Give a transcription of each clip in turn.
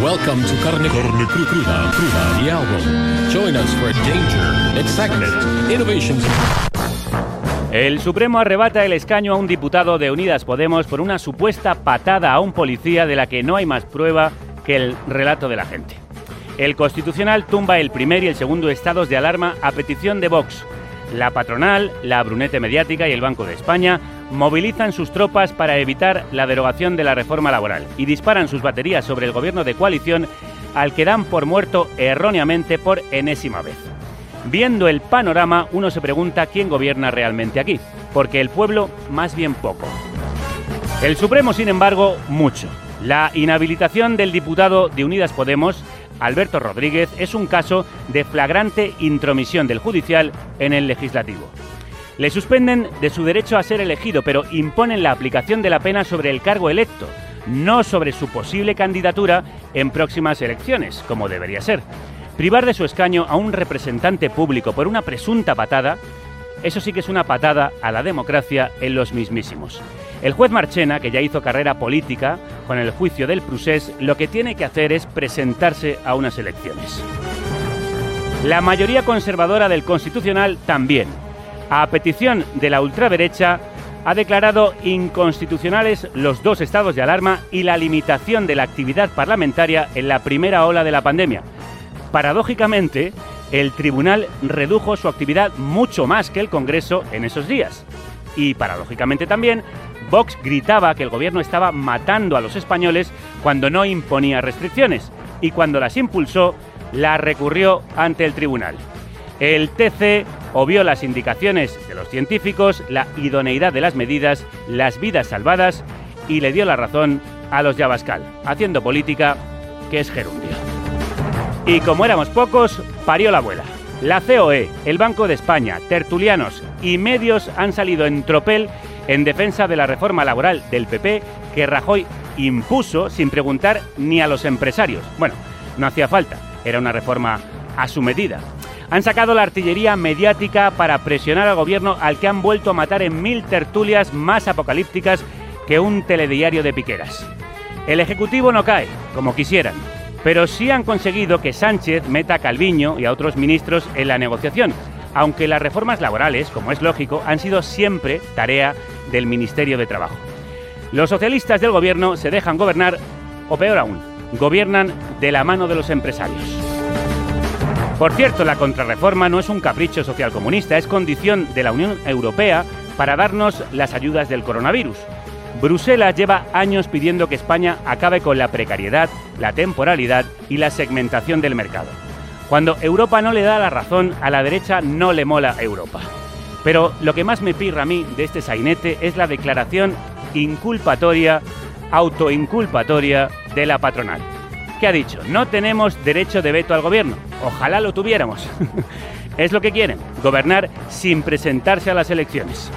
Welcome to Carne, Carne Cru- Cruda, Cruda, the album. Join us for danger, excitement, innovations. El Supremo arrebata el escaño a un diputado de Unidas Podemos por una supuesta patada a un policía de la que no hay más prueba que el relato de la gente. El Constitucional tumba el primer y el segundo estados de alarma a petición de Vox. La patronal, la brunete mediática y el Banco de España movilizan sus tropas para evitar la derogación de la reforma laboral y disparan sus baterías sobre el gobierno de coalición al que dan por muerto erróneamente por enésima vez. Viendo el panorama, uno se pregunta quién gobierna realmente aquí, porque el pueblo más bien poco. El Supremo, sin embargo, mucho. La inhabilitación del diputado de Unidas Podemos, Alberto Rodríguez, es un caso de flagrante intromisión del judicial en el legislativo. Le suspenden de su derecho a ser elegido, pero imponen la aplicación de la pena sobre el cargo electo, no sobre su posible candidatura en próximas elecciones, como debería ser. Privar de su escaño a un representante público por una presunta patada, eso sí que es una patada a la democracia en los mismísimos. El juez Marchena, que ya hizo carrera política con el juicio del Prusés, lo que tiene que hacer es presentarse a unas elecciones. La mayoría conservadora del Constitucional también. A petición de la ultraderecha, ha declarado inconstitucionales los dos estados de alarma y la limitación de la actividad parlamentaria en la primera ola de la pandemia. Paradójicamente, el tribunal redujo su actividad mucho más que el Congreso en esos días. Y paradójicamente también, Vox gritaba que el gobierno estaba matando a los españoles cuando no imponía restricciones y cuando las impulsó, la recurrió ante el tribunal. El TC obvió las indicaciones de los científicos, la idoneidad de las medidas, las vidas salvadas y le dio la razón a los Yabascal, haciendo política que es gerundio. Y como éramos pocos, parió la abuela. La COE, el Banco de España, tertulianos y medios han salido en tropel en defensa de la reforma laboral del PP que Rajoy impuso sin preguntar ni a los empresarios. Bueno, no hacía falta, era una reforma a su medida. Han sacado la artillería mediática para presionar al gobierno al que han vuelto a matar en mil tertulias más apocalípticas que un telediario de piqueras. El Ejecutivo no cae, como quisieran, pero sí han conseguido que Sánchez meta a Calviño y a otros ministros en la negociación, aunque las reformas laborales, como es lógico, han sido siempre tarea del Ministerio de Trabajo. Los socialistas del gobierno se dejan gobernar, o peor aún, gobiernan de la mano de los empresarios. Por cierto, la contrarreforma no es un capricho socialcomunista, es condición de la Unión Europea para darnos las ayudas del coronavirus. Bruselas lleva años pidiendo que España acabe con la precariedad, la temporalidad y la segmentación del mercado. Cuando Europa no le da la razón, a la derecha no le mola Europa. Pero lo que más me pirra a mí de este sainete es la declaración inculpatoria, autoinculpatoria de la patronal. ¿Qué ha dicho? No tenemos derecho de veto al gobierno. Ojalá lo tuviéramos. es lo que quieren, gobernar sin presentarse a las elecciones.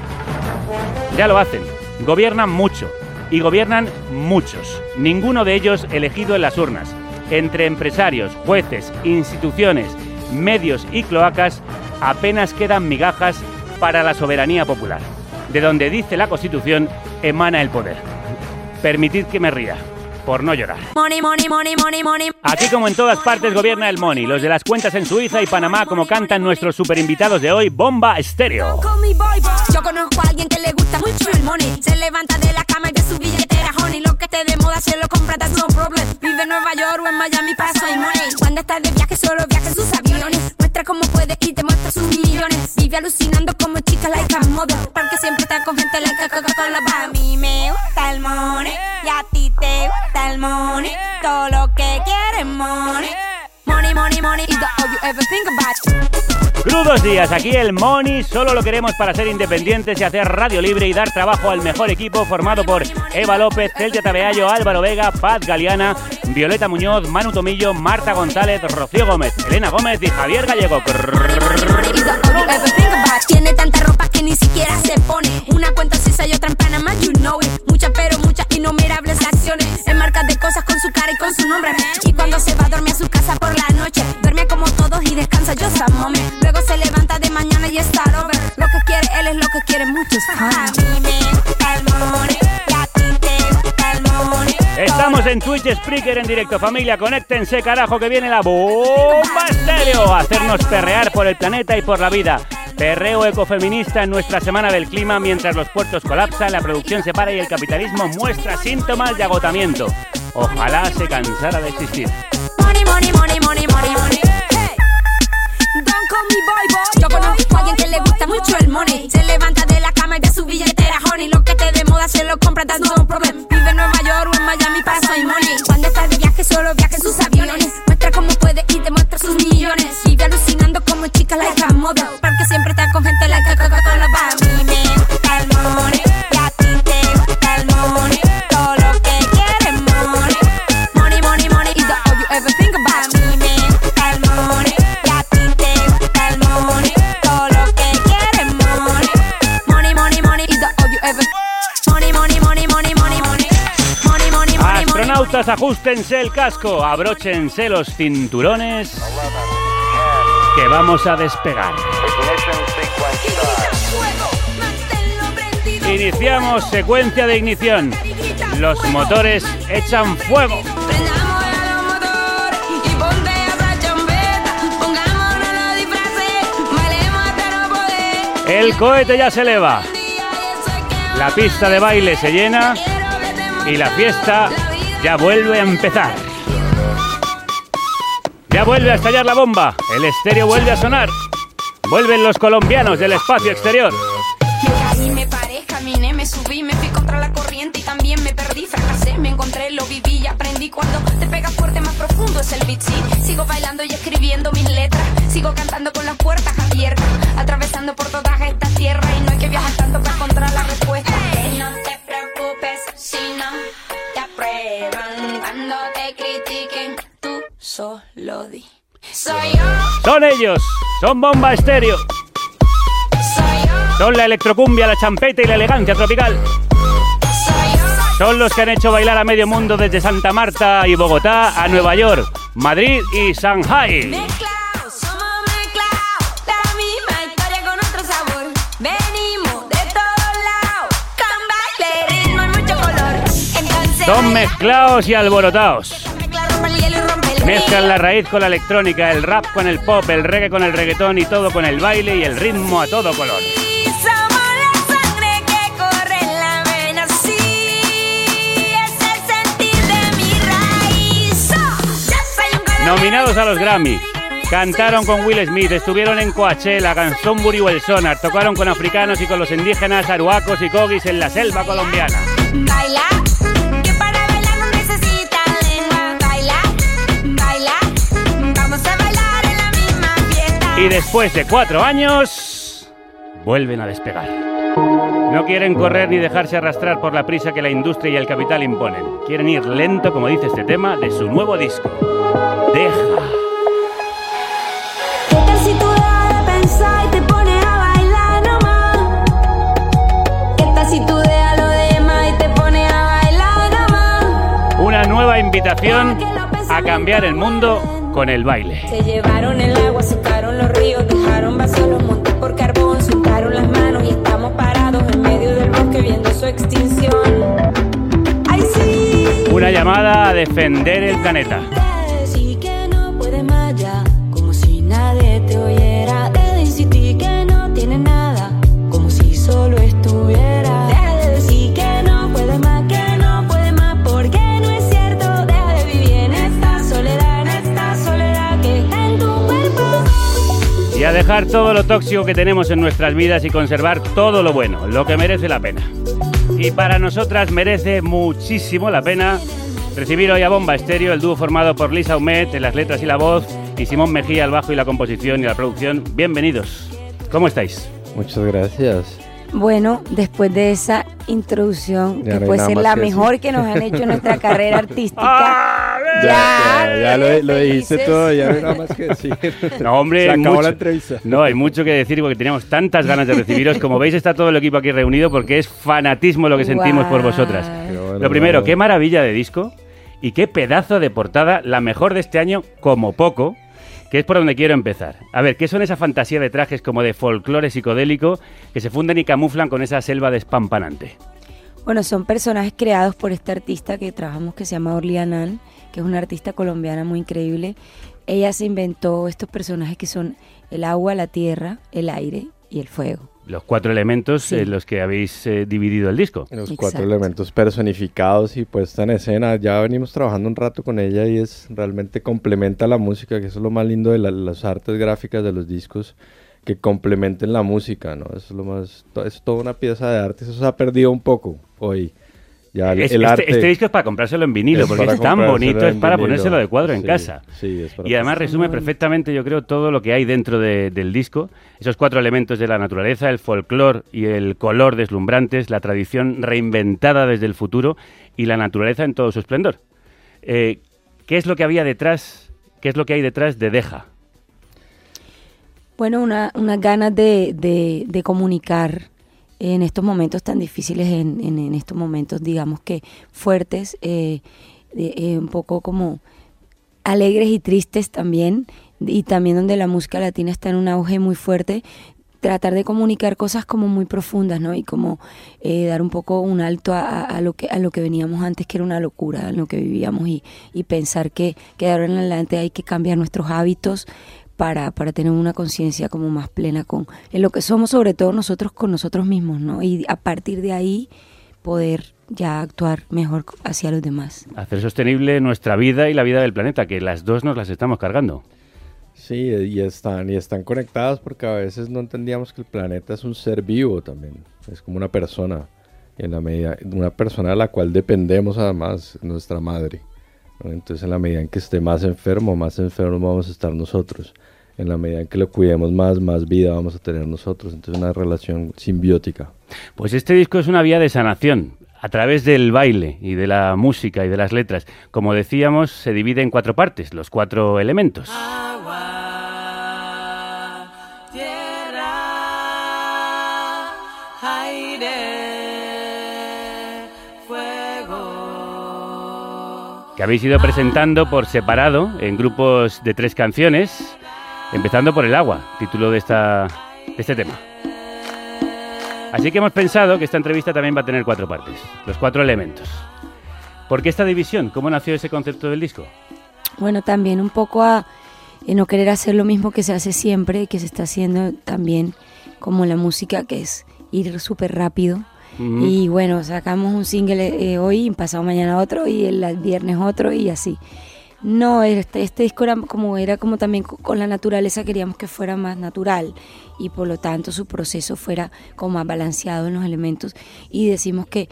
Ya lo hacen, gobiernan mucho y gobiernan muchos, ninguno de ellos elegido en las urnas. Entre empresarios, jueces, instituciones, medios y cloacas apenas quedan migajas para la soberanía popular. De donde dice la Constitución emana el poder. Permitid que me ría, por no llorar. Money, money, money, money, money. Aquí como en todas partes gobierna el money, los de las cuentas en Suiza y Panamá como cantan nuestros super invitados de hoy, Bomba Estéreo. Yo conozco a alguien que le gusta mucho el money. Se levanta de la cama y ve su billetera, honey. Lo que esté de moda se lo compra, that's no problem. Vive en Nueva York o en Miami, paso y money. Cuando estás de viaje, solo viaja en sus aviones. Muestra cómo puede y te muestra sus millones. Vive alucinando como chica like a model. Porque siempre está con gente like Coca-Cola. A mí me gusta el money. Y a ti te gusta el money. Todo lo que quieres money. Money, money, money is the all you ever think about. Crudos días, aquí el Money solo lo queremos para ser independientes y hacer radio libre y dar trabajo al mejor equipo formado por Eva López, Celtia Tabeallo, Álvaro Vega, Paz Galeana, Violeta Muñoz, Manu Tomillo, Marta González, Rocío Gómez, Elena Gómez y Javier Gallego. Tiene tanta ropa que ni siquiera se pone. Una cuenta suiza y otra en Panamá, you know it. Muchas pero muchas innumerables acciones. En marcas de cosas con su cara y con su nombre. Y cuando se va a dormir a su casa por la noche, duerme como todos y descansa yo esa Luego se levanta de mañana y está over. Lo que quiere él es lo que quiere muchos. A mí me gusta el money, y a ti te gusta el money. Estamos en Twitch Spreaker en directo, familia. Conéctense, carajo, que viene la bomba estéreo. A hacernos perrear por el planeta y por la vida. Perreo ecofeminista en nuestra semana del clima mientras los puertos colapsan, la producción se para y el capitalismo muestra síntomas de agotamiento. Ojalá se cansara de existir. Money, money, money, money, money. Hey. Don't call me boy, boy. Yo conozco a alguien que le gusta mucho el money. Se levanta de la cama y ve su billetera, honey. Lo que te de moda se lo compra, that's no problem. Vive en Nueva York o en Miami para soy money. Cuando estás de viaje, solo viaja Ajustense el casco, abróchense los cinturones, que vamos a despegar. Iniciamos secuencia de ignición. Los motores echan fuego. El cohete ya se eleva. La pista de baile se llena y la fiesta ya vuelve a empezar. Ya vuelve a estallar la bomba. El estéreo vuelve a sonar. Vuelven los colombianos del espacio exterior. Me caí, me paré, caminé, me subí, me fui contra la corriente y también me perdí, fracasé, me encontré, lo viví y aprendí. Cuando te pegas fuerte, más profundo es el beat, sí. Sigo bailando y escribiendo mis letras, sigo cantando con las puertas abiertas, atravesando por todas estas Son ellos. Son bomba estéreo. Son la electrocumbia, la champeta y la elegancia tropical. Son los que han hecho bailar a medio mundo desde Santa Marta y Bogotá a Nueva York, Madrid y Shanghai. Son mezclados y alborotados. Mezclan la raíz con la electrónica, el rap con el pop, el reggae con el reggaetón y todo con el baile y el ritmo a todo color. Nominados a los Grammy. Cantaron con Will Smith, estuvieron en Coachella, Canzonbury o el Sonar, tocaron con africanos y con los indígenas aruacos y cogis en la selva colombiana. Y después de cuatro años, vuelven a despegar. No quieren correr ni dejarse arrastrar por la prisa que la industria y el capital imponen. Quieren ir lento, como dice este tema, de su nuevo disco. Deja. Una nueva invitación a cambiar el mundo con el baile. Se llevaron el agua, secaron los ríos, dejaron vacíos los montes por carbón, soltaron las manos y estamos parados en medio del bosque viendo su extinción. ¡Ay, sí! Una llamada a defender el planeta. A dejar todo lo tóxico que tenemos en nuestras vidas y conservar todo lo bueno, lo que merece la pena. Y para nosotras merece muchísimo la pena recibir hoy a Bomba Estéreo, el dúo formado por Lisa Humet en las letras y la voz, y Simón Mejía al bajo y la composición y la producción. Bienvenidos. ¿Cómo estáis? Muchas gracias. Bueno, después de esa introducción, Ya que no puede ser la mejor que nos han hecho en nuestra carrera artística. Ya, ya, ya lo, lo dijiste todo, ya no hay nada más que decir. No, hombre, Se acabó mucho- la entrevista. No, hay mucho que decir porque teníamos tantas ganas de recibiros. Como veis, está todo el equipo aquí reunido porque es fanatismo lo que sentimos por vosotras. Bueno, Lo primero, bueno. qué maravilla de disco y qué pedazo de portada, la mejor de este año como poco, que es por donde quiero empezar. A ver, ¿qué son esa fantasía de trajes como de folclore psicodélico que se funden y camuflan con esa selva despampanante? Bueno, son personajes creados por esta artista que trabajamos que se llama Orly Annan, que es una artista colombiana muy increíble. Ella se inventó estos personajes que son el agua, la tierra, el aire y el fuego. Los cuatro elementos Sí. en los que habéis eh, dividido el disco. Los Exacto. cuatro elementos personificados y puesta en escena. Ya venimos trabajando un rato con ella y es realmente complementa la música, que eso es lo más lindo de la- las artes gráficas de los discos, que complementen la música, ¿no? Eso es lo más, es toda una pieza de arte, eso se ha perdido un poco hoy. Ya el, Es- el este, arte este disco es para comprárselo en vinilo, es porque es tan bonito, es para vinilo. ponérselo de cuadro en Sí, casa. Sí, es para Y además resume perfectamente, yo creo, todo lo que hay dentro de- del disco. Esos cuatro elementos de la naturaleza, el folclore y el color deslumbrantes, la tradición reinventada desde el futuro y la naturaleza en todo su esplendor. Eh, ¿Qué es lo que había detrás? ¿Qué es lo que hay detrás de Deja? Bueno, una, unas ganas de, de- de comunicar en estos momentos tan difíciles, en, en- en estos momentos, digamos que fuertes, eh, eh, un poco como alegres y tristes también, y también donde la música latina está en un auge muy fuerte, tratar de comunicar cosas como muy profundas, ¿no? Y como eh, dar un poco un alto a, a- a lo que a lo que veníamos antes, que era una locura, en lo que vivíamos, y, y pensar que, que de ahora en adelante hay que cambiar nuestros hábitos para, para tener una conciencia como más plena con en lo que somos, sobre todo nosotros con nosotros mismos, ¿no? Y a partir de ahí poder ya actuar mejor hacia los demás. Hacer sostenible nuestra vida y la vida del planeta, que las dos nos las estamos cargando. Sí, y están, y están conectadas porque a veces no entendíamos que el planeta es un ser vivo también. Es como una persona. En la medida, una persona de la cual dependemos además, nuestra madre. Entonces, en la medida en que esté más enfermo, más enfermos vamos a estar nosotros. En la medida en que lo cuidemos más, más vida vamos a tener nosotros. Entonces, una relación simbiótica. Pues este disco es una vía de sanación a través del baile y de la música y de las letras. Como decíamos, se divide en cuatro partes, los cuatro elementos. Que habéis ido presentando por separado en grupos de tres canciones, empezando por El agua, título de, esta, de este tema. Así que hemos pensado que esta entrevista también va a tener cuatro partes, los cuatro elementos. ¿Por qué esta división? ¿Cómo nació ese concepto del disco? Bueno, también un poco a eh, no querer hacer lo mismo que se hace siempre, que se está haciendo también como la música, que es ir súper rápido. Y bueno, sacamos un single eh, hoy, pasado mañana otro y el viernes otro y así. No, este, este disco era como, era como también co- con la naturaleza, queríamos que fuera más natural y por lo tanto su proceso fuera como más balanceado en los elementos y decimos que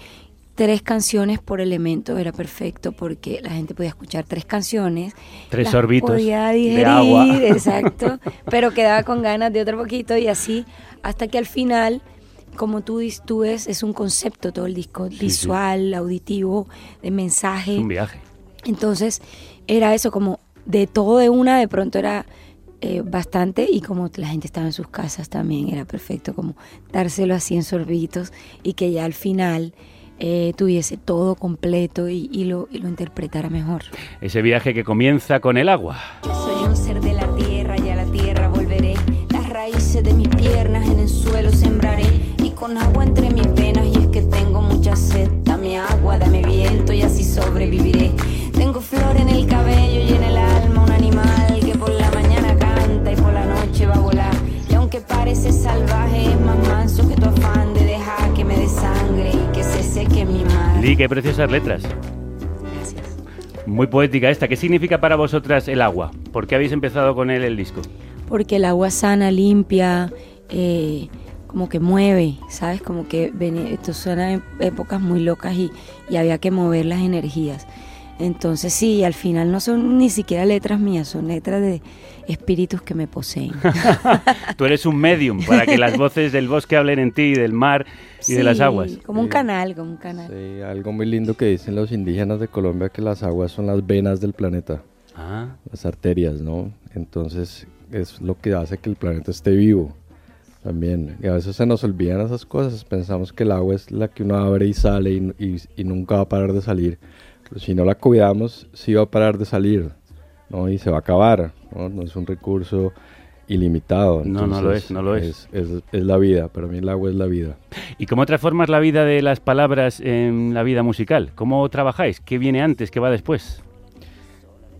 tres canciones por elemento era perfecto porque la gente podía escuchar tres canciones. Tres las sorbitos podía de digerir, agua. exacto, pero quedaba con ganas de otro poquito y así hasta que al final, como tú, tú ves, es un concepto todo el disco, sí. visual, auditivo, de mensaje. Es un viaje. Entonces era eso, como de todo de una, de pronto era eh, bastante y como la gente estaba en sus casas también, era perfecto como dárselo así en sorbitos y que ya al final eh, tuviese todo completo y, y lo, y lo interpretara mejor. Ese viaje que comienza con el agua. Soy un ser de la Lee, qué preciosas letras. Gracias. Muy poética esta. ¿Qué significa para vosotras el agua? ¿Por qué habéis empezado con él el disco? Porque el agua sana, limpia, eh, como que mueve, ¿sabes? Como que vene- esto suena en épocas muy locas y, y había que mover las energías. Entonces sí, al final no son ni siquiera letras mías, son letras de espíritus que me poseen. Tú eres un medium para que las voces del bosque hablen en ti, del mar y de las Sí, aguas. Como un canal, como un canal. Sí, algo muy lindo que dicen los indígenas de Colombia, que las aguas son las venas del planeta, Ah, las arterias, ¿no? Entonces es lo que hace que el planeta esté vivo también. Y a veces se nos olvidan esas cosas, pensamos que el agua es la que uno abre y sale y, y- y nunca va a parar de salir. Si no la cuidamos, sí va a parar de salir, ¿no? Y se va a acabar, ¿no? No es un recurso ilimitado. No, no lo entonces es, no lo es. Es, es la vida, para mí el agua es la vida. ¿Y cómo transformas la vida de las palabras en la vida musical? ¿Cómo trabajáis? ¿Qué viene antes? ¿Qué va después?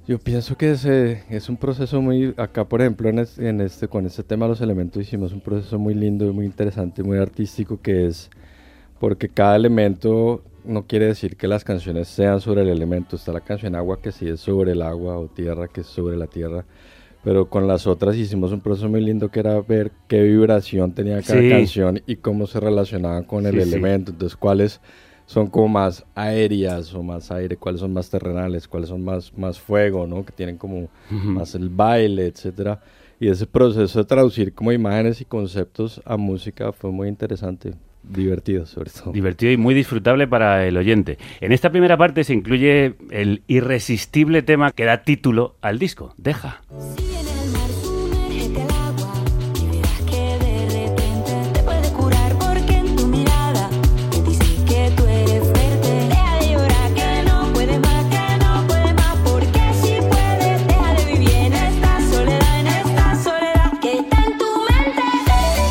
Yo pienso que es, eh, es un proceso muy, acá por ejemplo en, es- en este, con este tema de los elementos hicimos un proceso muy lindo muy interesante, muy artístico que es porque cada elemento no quiere decir que las canciones sean sobre el elemento, está la canción agua que sí es sobre el agua o tierra que es sobre la tierra, pero con las otras hicimos un proceso muy lindo que era ver qué vibración tenía cada Sí. canción y cómo se relacionaban con el Sí, sí. elemento, entonces cuáles son como más aéreas o más aire, cuáles son más terrenales, cuáles son más, más fuego, ¿no? Que tienen como más el baile, etcétera. Y ese proceso de traducir como imágenes y conceptos a música fue muy interesante, divertido sobre todo. Divertido y muy disfrutable para el oyente. En esta primera parte se incluye el irresistible tema que da título al disco, Deja.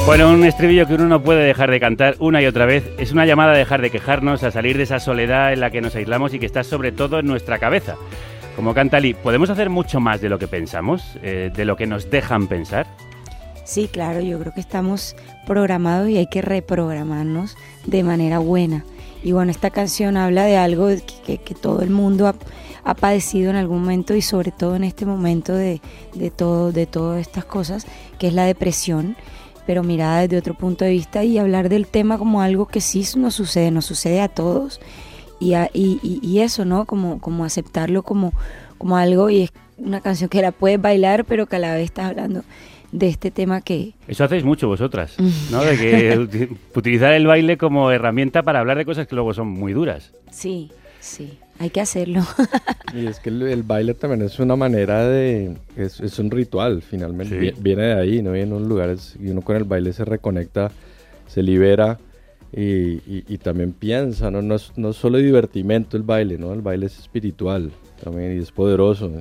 Bueno, un estribillo que uno no puede dejar de cantar una y otra vez es una llamada a dejar de quejarnos, a salir de esa soledad en la que nos aislamos y que está sobre todo en nuestra cabeza. Como canta Lee, ¿podemos hacer mucho más de lo que pensamos, eh, de lo que nos dejan pensar? Sí, claro, yo creo que estamos programados y hay que reprogramarnos de manera buena. Y bueno, esta canción habla de algo que, que- que todo el mundo ha, ha padecido en algún momento y sobre todo en este momento de, de, todo, de todas estas cosas, que es la depresión, pero mirada desde otro punto de vista y hablar del tema como algo que sí nos sucede, nos sucede a todos. Y, a- y, y- y eso, ¿no? Como, como aceptarlo como, como algo y es una canción que la puedes bailar, pero que a la vez estás hablando de este tema que, Eso hacéis mucho vosotras, ¿no? De que uti- utilizar el baile como herramienta para hablar de cosas que luego son muy duras. sí, sí, hay que hacerlo. Y es que el, el baile también es una manera de... Es, es un ritual, finalmente. Sí. Viene de ahí, ¿no? Viene de un lugar es- y uno con el baile se reconecta, se libera y, y- y también piensa, ¿no? No es, no es solo divertimento el baile, ¿no? El baile es espiritual también y es poderoso.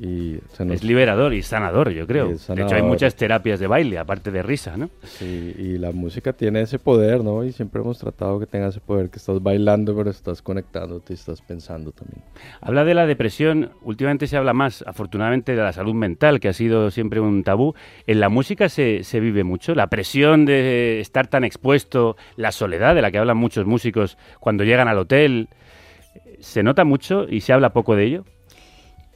Y nos- Es liberador y sanador, yo creo. De hecho, hay muchas terapias de baile, aparte de risa, ¿no? Sí, y la música tiene ese poder, ¿no? Y siempre hemos tratado que tenga ese poder, que estás bailando, pero estás conectándote y estás pensando también. Habla de la depresión, últimamente se habla más, afortunadamente, de la salud mental, que ha sido siempre un tabú. En la música se, se vive mucho, la presión de estar tan expuesto, la soledad de la que hablan muchos músicos cuando llegan al hotel. ¿Se nota mucho y se habla poco de ello?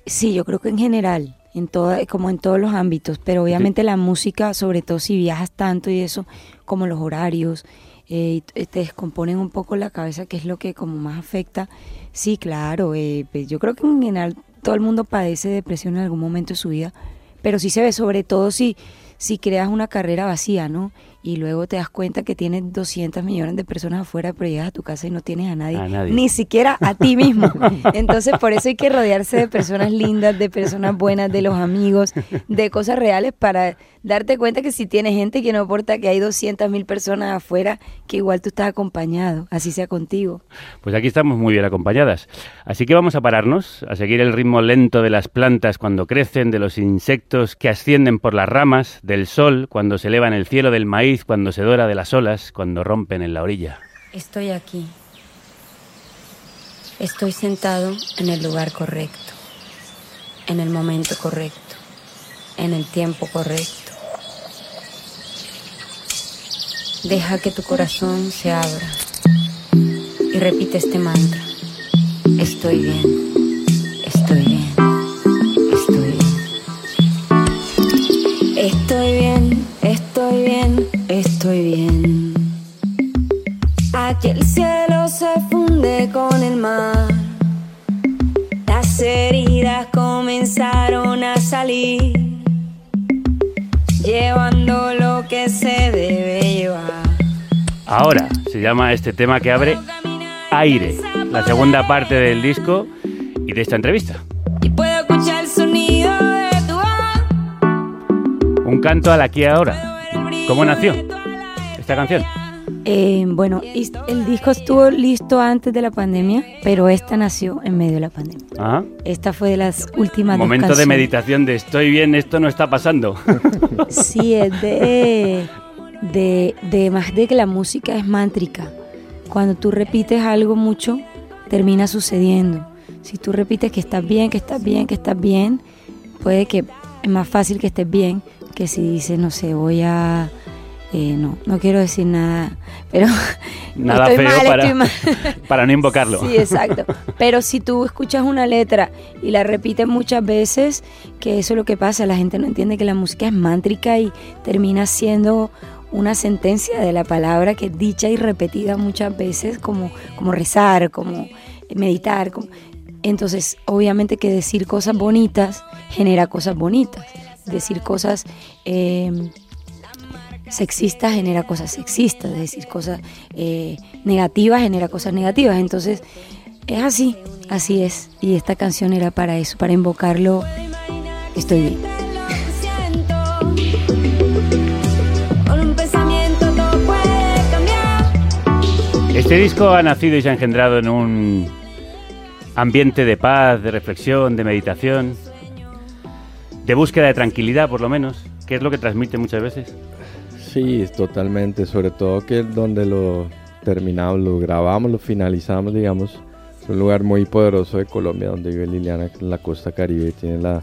Sí, yo creo que en general, en toda, como en todos los ámbitos, pero obviamente la música, sobre todo si viajas tanto y eso, como los horarios, eh, te descomponen un poco la cabeza, que es lo que como más afecta. Sí, claro, eh, pues yo creo que en general todo el mundo padece depresión en algún momento de su vida, pero sí se ve sobre todo si, si creas una carrera vacía, ¿no? Y luego te das cuenta que tienes 200 millones de personas afuera, pero llegas a tu casa y no tienes a nadie, A nadie. ni siquiera a ti mismo. Entonces, por eso hay que rodearse de personas lindas, de personas buenas, de los amigos, de cosas reales para darte cuenta que si tienes gente que no importa que hay 200 mil personas afuera, que igual tú estás acompañado, así sea contigo. Pues aquí estamos muy bien acompañadas. Así que vamos a pararnos, a seguir el ritmo lento de las plantas cuando crecen, de los insectos que ascienden por las ramas, del sol cuando se eleva en el cielo, del maíz cuando se dora de las olas, cuando rompen en la orilla. Estoy aquí. Estoy sentado en el lugar correcto, en el momento correcto, en el tiempo correcto. Deja que tu corazón se abra y repite este mantra. Estoy bien, estoy bien, estoy bien. Estoy bien, estoy bien, estoy bien. Aquí el cielo se funde con el mar. Las heridas comenzaron a salir, llevando lo que se debe llevar. Ahora se llama este tema que abre Aire, la segunda parte del disco y de esta entrevista. Un canto al aquí y ahora. ¿Cómo nació esta canción? Eh, bueno, el disco estuvo listo antes de la pandemia, pero esta nació en medio de la pandemia. Ajá. Esta fue de las últimas dos Momento de meditación de estoy bien, esto no está pasando. Sí, es de, de, de más de que la música es mántrica. Cuando tú repites algo mucho, termina sucediendo. Si tú repites que estás bien, que estás bien, que estás bien, puede que es más fácil que estés bien que si dices, no sé, voy a... eh, no, no quiero decir nada, pero Nada estoy feo mal, para, estoy mal. para no invocarlo. Sí, exacto. Pero si tú escuchas una letra y la repites muchas veces, que eso es lo que pasa, la gente no entiende que la música es mántrica y termina siendo una sentencia de la palabra que es dicha y repetida muchas veces, como, como rezar, como meditar. como- Entonces, obviamente que decir cosas bonitas genera cosas bonitas. Decir cosas eh, sexistas genera cosas sexistas, decir cosas eh, negativas genera cosas negativas. Entonces, es así, así es. Y esta canción era para eso, para invocarlo. Estoy bien. Este disco ha nacido y se ha engendrado en un ambiente de paz, de reflexión, de meditación, de búsqueda de tranquilidad, por lo menos, que es lo que transmite muchas veces. Sí, totalmente. Sobre todo que donde lo terminamos, lo grabamos, lo finalizamos, digamos. Es un lugar muy poderoso de Colombia, donde vive Liliana, en la costa caribe. Tiene la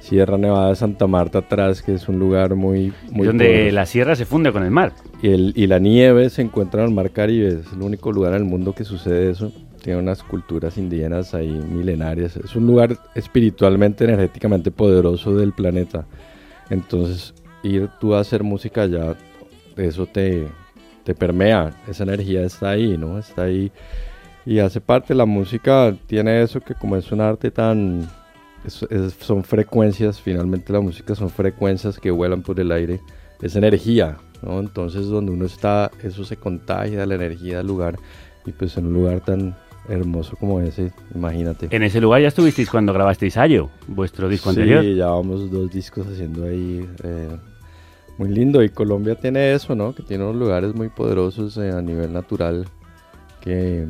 Sierra Nevada de Santa Marta atrás, que es un lugar muy, muy donde poderoso. la sierra se funde con el mar. Y, el- y la nieve se encuentra en el mar Caribe. Es el único lugar en el mundo que sucede eso. Tiene unas culturas indígenas ahí milenarias. Es un lugar espiritualmente, energéticamente poderoso del planeta. Entonces, ir tú a hacer música allá, eso te, te permea. Esa energía está ahí, ¿no? Está ahí y hace parte. La música tiene eso que como es un arte tan... es- es- son frecuencias, finalmente la música son frecuencias que vuelan por el aire. Es energía, ¿no? Entonces donde uno está, eso se contagia, la energía del lugar. Y pues en un lugar tan hermoso como ese, imagínate. En ese lugar ya estuvisteis cuando grabasteis Ayo, vuestro disco sí, anterior. ya vamos dos discos haciendo ahí. eh, muy lindo. Y Colombia tiene eso, ¿no? Que tiene unos lugares muy poderosos eh, a nivel natural que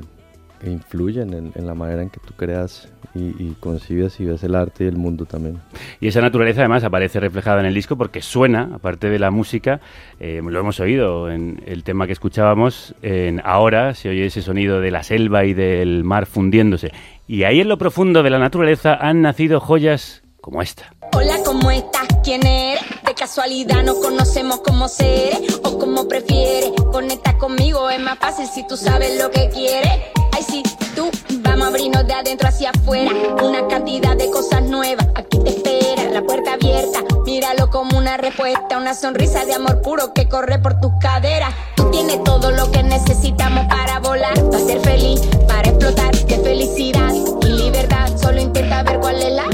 influyen en, en la manera en que tú creas y, y concibes y ves el arte y el mundo también. Y esa naturaleza además aparece reflejada en el disco porque suena, aparte de la música, eh, lo hemos oído en el tema que escuchábamos, en ahora se oye ese sonido de la selva y del mar fundiéndose. Y ahí en lo profundo de la naturaleza han nacido joyas como esta. Hola, ¿cómo estás? ¿Quién eres? De casualidad no conocemos cómo ser o cómo prefieres. Conecta conmigo, es más fácil si tú sabes lo que quieres. Ay, sí, tú, vamos a abrirnos de adentro hacia afuera. Una cantidad de cosas nuevas. Aquí te espera, la puerta abierta. Míralo como una respuesta, una sonrisa de amor puro que corre por tus caderas. Tú tienes todo lo que necesitamos para volar, para ser feliz, para explotar de felicidad y libertad. Solo intenta ver cuál es la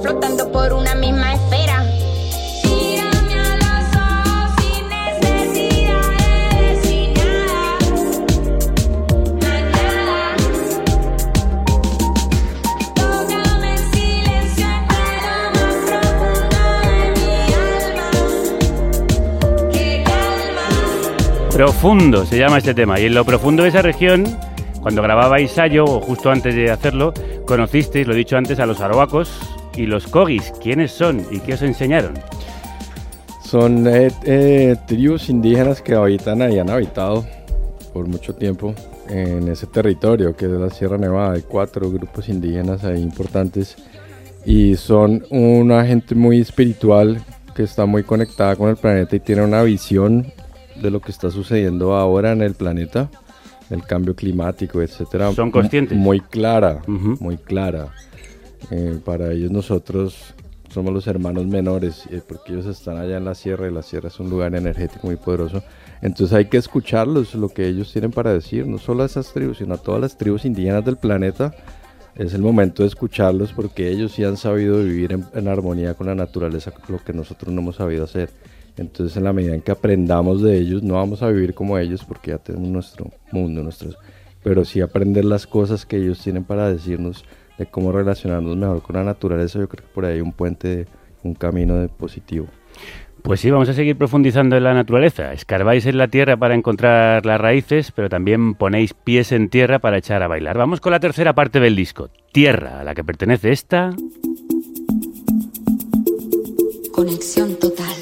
flotando por una misma esfera. Profundo se llama este tema. Y en lo profundo de esa región, cuando grababais Ayo, o justo antes de hacerlo, conocisteis, lo he dicho antes, a los arhuacos y los cogis. ¿Quiénes son y qué os enseñaron? Son eh, eh, tribus indígenas que habitan ahí, han habitado por mucho tiempo en ese territorio que es la Sierra Nevada. Hay cuatro grupos indígenas ahí importantes y son una gente muy espiritual que está muy conectada con el planeta y tiene una visión de lo que está sucediendo ahora en el planeta, el cambio climático, etcétera. ¿Son conscientes? Muy clara, muy clara. Eh, para ellos nosotros somos los hermanos menores, eh, porque ellos están allá en la sierra y la sierra es un lugar energético muy poderoso. Entonces hay que escucharlos, lo que ellos tienen para decir, no solo a esas tribus, sino a todas las tribus indígenas del planeta. Es el momento de escucharlos porque ellos sí han sabido vivir en, en armonía con la naturaleza, lo que nosotros no hemos sabido hacer. Entonces en la medida en que aprendamos de ellos, no vamos a vivir como ellos porque ya tenemos nuestro mundo, nuestros, pero sí aprender las cosas que ellos tienen para decirnos de cómo relacionarnos mejor con la naturaleza. Yo creo que por ahí hay un puente, un camino de positivo. Pues sí, vamos a seguir profundizando en la naturaleza. Escarbáis en la tierra para encontrar las raíces, pero también ponéis pies en tierra para echar a bailar. Vamos con la tercera parte del disco, Tierra, a la que pertenece esta... Conexión total.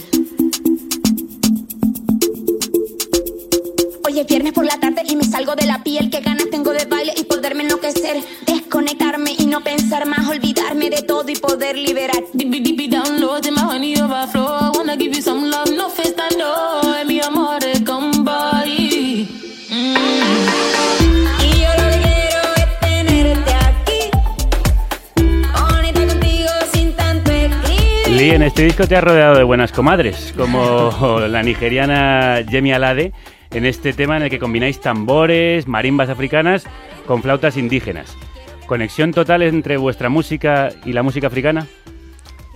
Hoy es viernes por la tarde y me salgo de la piel. Qué ganas tengo de baile y poderme enloquecer. Desconectarme y no pensar más. Olvidarme de todo y poder liberar. Deep, deep, deep down low, till my honey overflow. I wanna give you some love, no face stand up. Mi amor, come body. Y yo lo que quiero es tenerte aquí. Bonita contigo sin tanto escribir. Lee, en este disco te has rodeado de buenas comadres, como la nigeriana Yemi Alade, en este tema en el que combináis tambores, marimbas africanas con flautas indígenas. ¿Conexión total entre vuestra música y la música africana?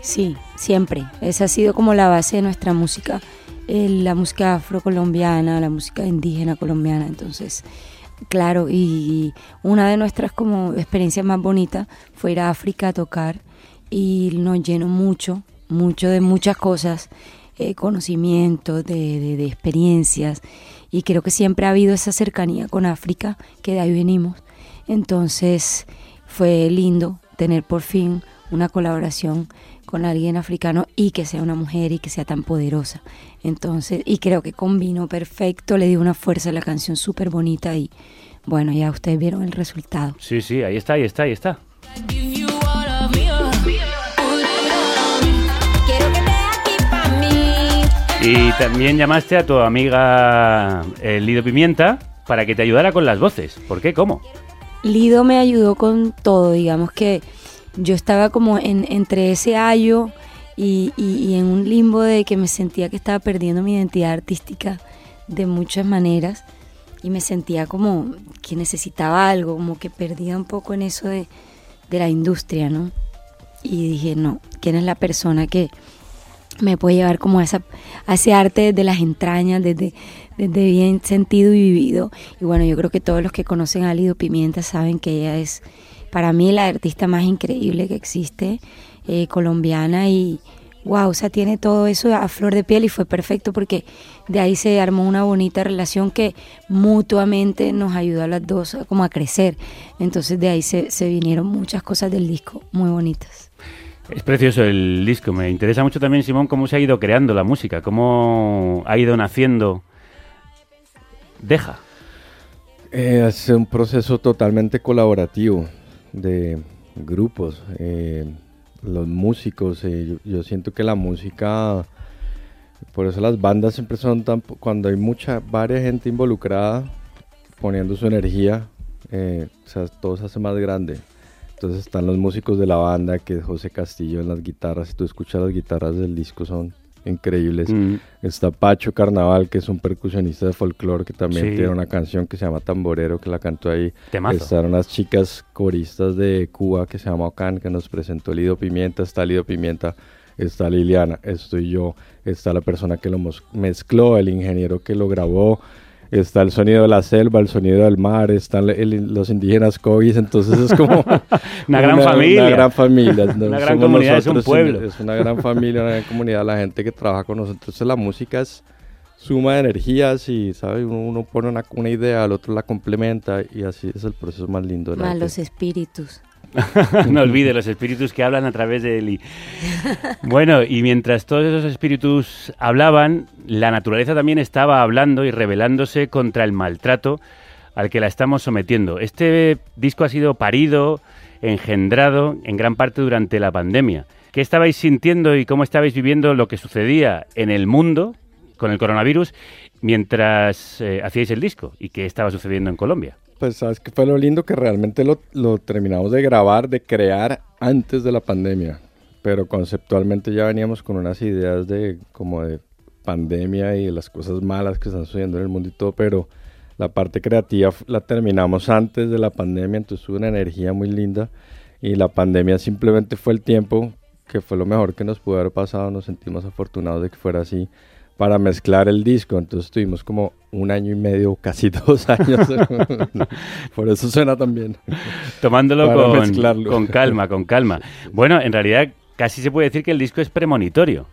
Sí, siempre. Esa ha sido como la base de nuestra música. eh, la música afrocolombiana, la música indígena colombiana. Entonces, claro, y una de nuestras como experiencias más bonitas fue ir a África a tocar y nos llenó mucho, mucho de muchas cosas, eh, conocimientos, de, de- de experiencias. Y creo que siempre ha habido esa cercanía con África, que de ahí venimos. Entonces fue lindo tener por fin una colaboración con alguien africano y que sea una mujer y que sea tan poderosa. Entonces, y creo que combinó perfecto, le dio una fuerza a la canción súper bonita y bueno, ya ustedes vieron el resultado. Sí, sí, ahí está, ahí está, ahí está. Y también llamaste a tu amiga eh, Lido Pimienta para que te ayudara con las voces. ¿Por qué? ¿Cómo? Lido me ayudó con todo, digamos que yo estaba como en, entre ese ayo y, y- en un limbo de que me sentía que estaba perdiendo mi identidad artística de muchas maneras y me sentía como que necesitaba algo, como que perdía un poco en eso de, de la industria, ¿no? Y dije, no, ¿quién es la persona que me puede llevar como a, esa, a ese arte desde las entrañas, desde, desde bien sentido y vivido. Y bueno, yo creo que todos los que conocen a Lido Pimienta saben que ella es para mí la artista más increíble que existe, eh, colombiana y wow, o sea, tiene todo eso a flor de piel y fue perfecto porque de ahí se armó una bonita relación que mutuamente nos ayudó a las dos como a crecer. Entonces de ahí se, se vinieron muchas cosas del disco muy bonitas. Es precioso el disco. Me interesa mucho también, Simón, cómo se ha ido creando la música, cómo ha ido naciendo. Deja. Eh, es un proceso totalmente colaborativo de grupos, eh, los músicos. eh, yo, siento que la música, por eso las bandas siempre son tan, cuando hay mucha, varias gente involucrada poniendo su energía, eh, o sea, todo se hace más grande. Entonces están los músicos de la banda, que José Castillo en las guitarras. Si tú escuchas las guitarras del disco son increíbles. Mm. Está Pacho Carnaval, que es un percusionista de folclore, que también Sí. tiene una canción que se llama Tamborero, que la cantó ahí. Temazo. Están unas chicas coristas de Cuba que se llama Ocan, que nos presentó Lido Pimienta. Está Lido Pimienta, está Liliana, estoy yo, está la persona que lo mezcló, el ingeniero que lo grabó. Está el sonido de la selva, el sonido del mar, están el- los indígenas cobis, entonces es como Una gran familia. Una gran familia. no Una gran somos comunidad, es un pueblo. Es una gran familia, una gran comunidad, la gente que trabaja con nosotros. Entonces la música es suma de energías y, ¿sabes? Uno, uno pone una, una idea, el otro la complementa y así es el proceso más lindo. de la Más gente. los espíritus. no olvide los espíritus que hablan a través de Eli. Bueno, y mientras todos esos espíritus hablaban, la naturaleza también estaba hablando y rebelándose contra el maltrato al que la estamos sometiendo. Este disco ha sido parido, engendrado en gran parte durante la pandemia. ¿Qué estabais sintiendo y cómo estabais viviendo lo que sucedía en el mundo con el coronavirus mientras eh, hacíais el disco? ¿Y qué estaba sucediendo en Colombia? Pues sabes que fue lo lindo que realmente lo, lo terminamos de grabar, de crear antes de la pandemia. pero conceptualmente ya veníamos con unas ideas de como de pandemia y de las cosas malas que están sucediendo en el mundo y todo, pero la parte creativa la terminamos antes de la pandemia, entonces hubo una energía muy linda y la pandemia simplemente fue el tiempo que fue lo mejor que nos pudo haber pasado, nos sentimos afortunados de que fuera así para mezclar el disco, entonces tuvimos como un año y medio, casi dos años, por eso suena tan bien. Tomándolo con, con calma, con calma. Bueno, en realidad casi se puede decir que el disco es premonitorio.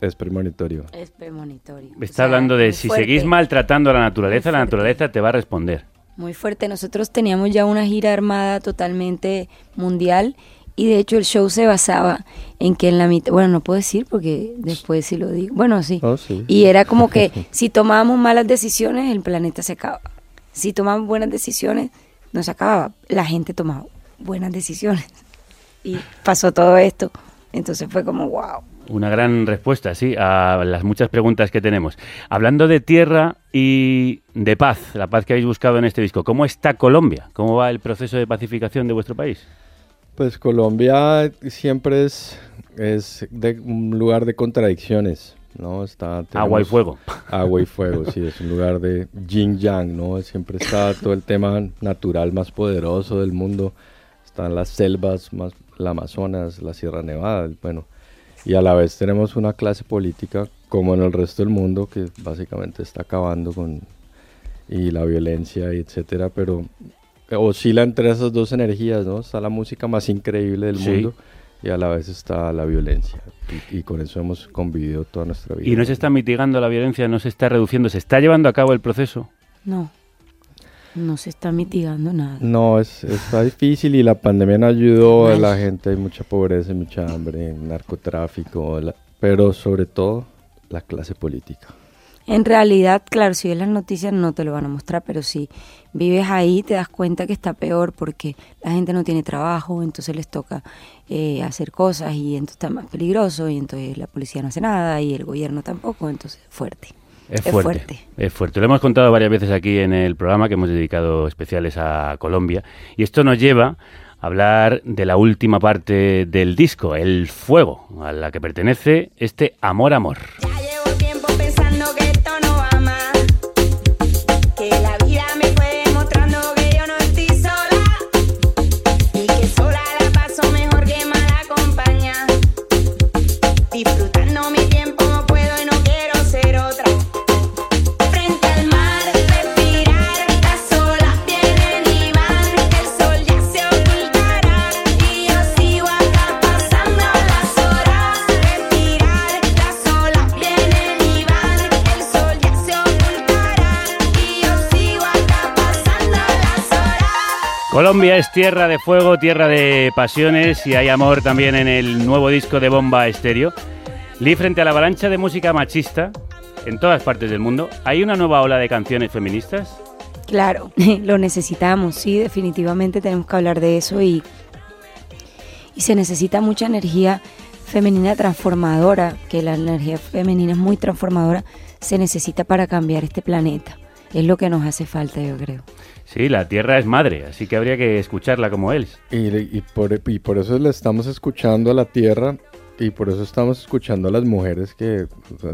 Es premonitorio. Es premonitorio. Está O sea, hablando de si fuerte, seguís maltratando a la naturaleza, la naturaleza te va a responder. Muy fuerte. Nosotros teníamos ya una gira armada totalmente mundial y de hecho el show se basaba en que en la mitad, bueno, no puedo decir porque después sí lo digo. Bueno, sí. Oh, sí. Y era como que si tomábamos malas decisiones, el planeta se acaba. Si tomábamos buenas decisiones, no se acababa. La gente tomaba buenas decisiones. Y pasó todo esto. Entonces fue como, wow. Una gran respuesta, sí, a las muchas preguntas que tenemos. Hablando de tierra y de paz, la paz que habéis buscado en este disco, ¿cómo está Colombia? ¿Cómo va el proceso de pacificación de vuestro país? Pues Colombia siempre es, es de un lugar de contradicciones, ¿no? Está, Agua y fuego. Agua y fuego, sí, es un lugar de yin yang, ¿no? Siempre está todo el tema natural más poderoso del mundo. Están las selvas, más, la Amazonas, la Sierra Nevada, bueno. Y a la vez tenemos una clase política, como en el resto del mundo, que básicamente está acabando con y la violencia, y etcétera, pero oscila entre esas dos energías, ¿no? Está la música más increíble del Sí. mundo y a la vez está la violencia. Y, y con eso hemos convivido toda nuestra vida. ¿Y no se está mitigando la violencia, no se está reduciendo, se está llevando a cabo el proceso? No. No se está mitigando nada. No, es, está difícil y la pandemia no ayudó a la gente, hay mucha pobreza, mucha hambre, narcotráfico, la- pero sobre todo la clase política. En realidad, claro, si ves las noticias no te lo van a mostrar, pero si vives ahí te das cuenta que está peor porque la gente no tiene trabajo, entonces les toca eh, hacer cosas y entonces está más peligroso y entonces la policía no hace nada y el gobierno tampoco, entonces fuerte. Es fuerte, es fuerte. Lo hemos contado varias veces aquí en el programa que hemos dedicado especiales a Colombia. Y esto nos lleva a hablar de la última parte del disco, El Fuego, a la que pertenece este Amor Amor. disfrutar. Colombia es tierra de fuego, tierra de pasiones y hay amor también en el nuevo disco de Bomba Estéreo. Lee, frente a la avalancha de música machista en todas partes del mundo, ¿hay una nueva ola de canciones feministas? Claro, lo necesitamos, sí, definitivamente tenemos que hablar de eso y, y se necesita mucha energía femenina transformadora, que la energía femenina es muy transformadora, se necesita para cambiar este planeta. Es lo que nos hace falta, yo creo. Sí, la tierra es madre, así que habría que escucharla como él. Y, y por, y por eso le estamos escuchando a la tierra y por eso estamos escuchando a las mujeres que o sea,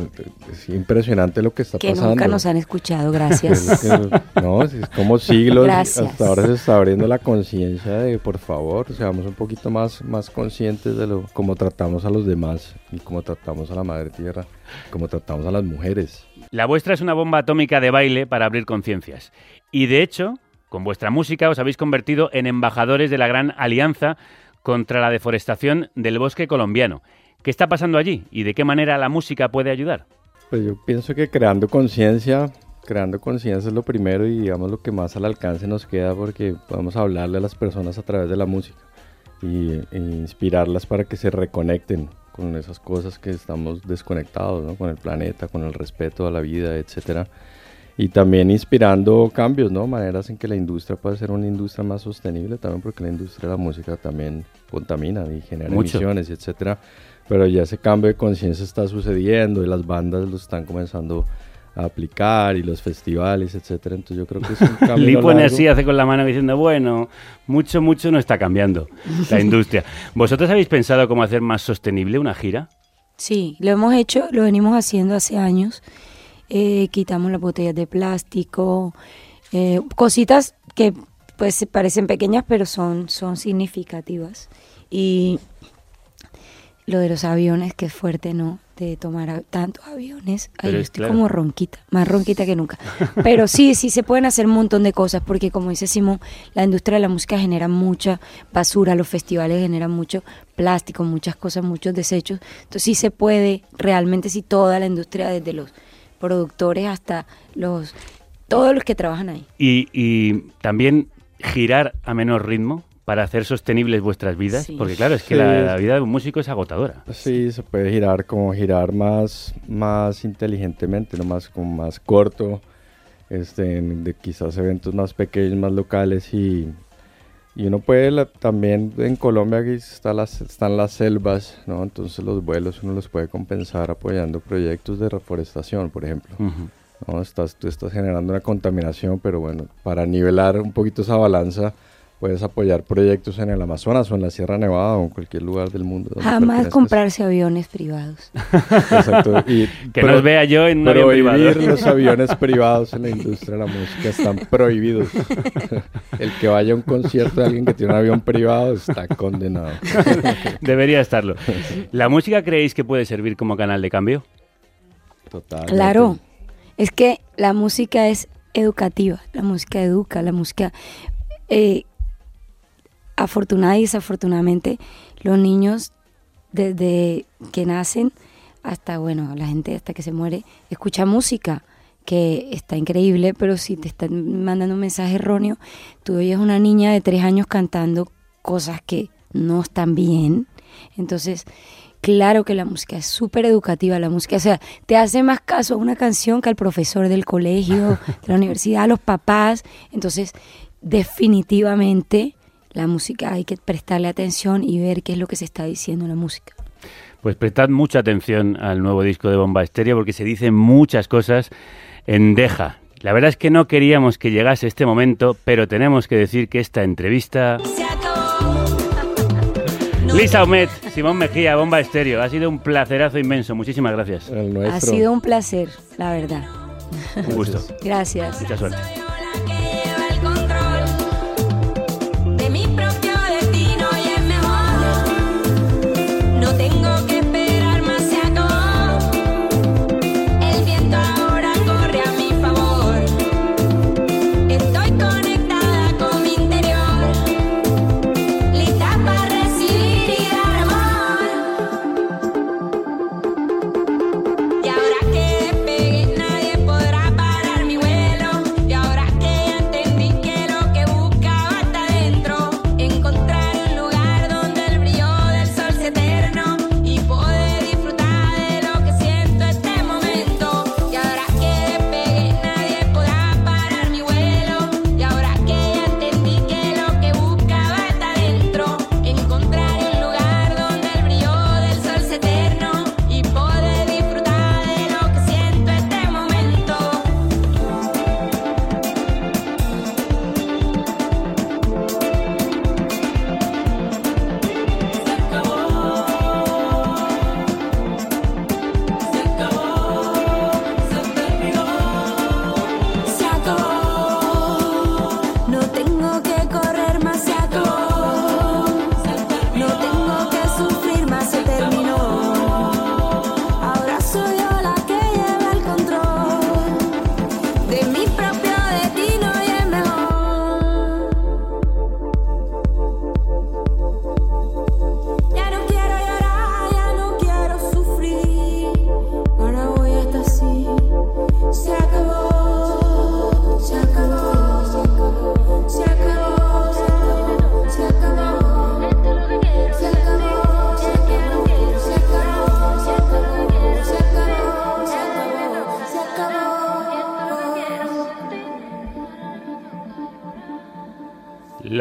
es impresionante lo que está Que pasando. nunca nos han escuchado, Es gracias. que, no, es como siglos. Gracias. Hasta ahora se está abriendo la conciencia de, por favor, seamos un poquito más, más conscientes de lo cómo tratamos a los demás y cómo tratamos a la madre tierra, cómo tratamos a las mujeres. La vuestra es una bomba atómica de baile para abrir conciencias. Y de hecho, con vuestra música os habéis convertido en embajadores de la gran alianza contra la deforestación del bosque colombiano. ¿Qué está pasando allí y de qué manera la música puede ayudar? Pues yo pienso que creando conciencia, creando conciencia es lo primero y digamos lo que más al alcance nos queda porque podemos hablarle a las personas a través de la música y, e inspirarlas para que se reconecten con esas cosas que estamos desconectados, ¿no? con el planeta, con el respeto a la vida, etcétera. Y también inspirando cambios, ¿no? Maneras en que la industria pueda ser una industria más sostenible también porque la industria de la música también contamina y genera Mucho. emisiones, etcétera. Pero ya ese cambio de conciencia está sucediendo y las bandas lo están comenzando a aplicar y los festivales, etcétera. Entonces yo creo que es un pone largo. así, hace con la mano diciendo, bueno, mucho, mucho no está cambiando la industria. ¿Vosotros habéis pensado cómo hacer más sostenible una gira? Sí, lo hemos hecho, lo venimos haciendo hace años. Eh, quitamos las botellas de plástico, eh, cositas que pues parecen pequeñas pero son, son significativas. Y lo de los aviones, que es fuerte, ¿no? De tomar tantos aviones. Ay, yo estoy claro. como ronquita, más ronquita que nunca. Pero sí, sí se pueden hacer un montón de cosas, porque como dice Simón, la industria de la música genera mucha basura, los festivales generan mucho plástico, muchas cosas, muchos desechos. Entonces sí se puede, realmente sí toda la industria, desde los productores hasta los, todos los que trabajan ahí. Y, y también girar a menor ritmo para hacer sostenibles vuestras vidas, Sí. porque claro, es que Sí. la vida de un músico es agotadora. Sí, se puede girar como girar más, más inteligentemente, no más como más corto, este, de quizás eventos más pequeños, más locales y, y uno puede la- también en Colombia aquí está las, están las selvas, ¿no? Entonces los vuelos uno los puede compensar apoyando proyectos de reforestación, por ejemplo. ¿no? Estás, tú estás generando una contaminación, pero bueno, para nivelar un poquito esa balanza, puedes apoyar proyectos en el Amazonas o en la Sierra Nevada o en cualquier lugar del mundo. Jamás comprarse aviones privados. Exacto. Y Que pro- nos vea yo en un avión prohibir privado. los aviones privados en la industria de la música están prohibidos. El que vaya a un concierto de alguien que tiene un avión privado está condenado. Debería estarlo. ¿La música creéis que puede servir como canal de cambio? Total. Claro, es que la música es educativa, la música educa, la música... eh, afortunada y desafortunadamente, los niños desde que nacen hasta, bueno, la gente hasta que se muere, escucha música que está increíble, pero si te están mandando un mensaje erróneo, tú oyes una niña de tres años cantando cosas que no están bien, entonces Claro que la música es súper educativa, la música, o sea, te hace más caso a una canción que al profesor del colegio, de la universidad, a los papás. Entonces, definitivamente la música hay que prestarle atención y ver qué es lo que se está diciendo en la música. Pues prestad mucha atención al nuevo disco de Bomba Estéreo porque se dicen muchas cosas en Deja. La verdad es que no queríamos que llegase este momento, pero tenemos que decir que esta entrevista... Lisa Omet, Simón Mejía, Bomba Estéreo. Ha sido un placerazo inmenso. Muchísimas gracias. El. Ha sido un placer, la verdad. Un gusto. Gracias. Mucha suerte.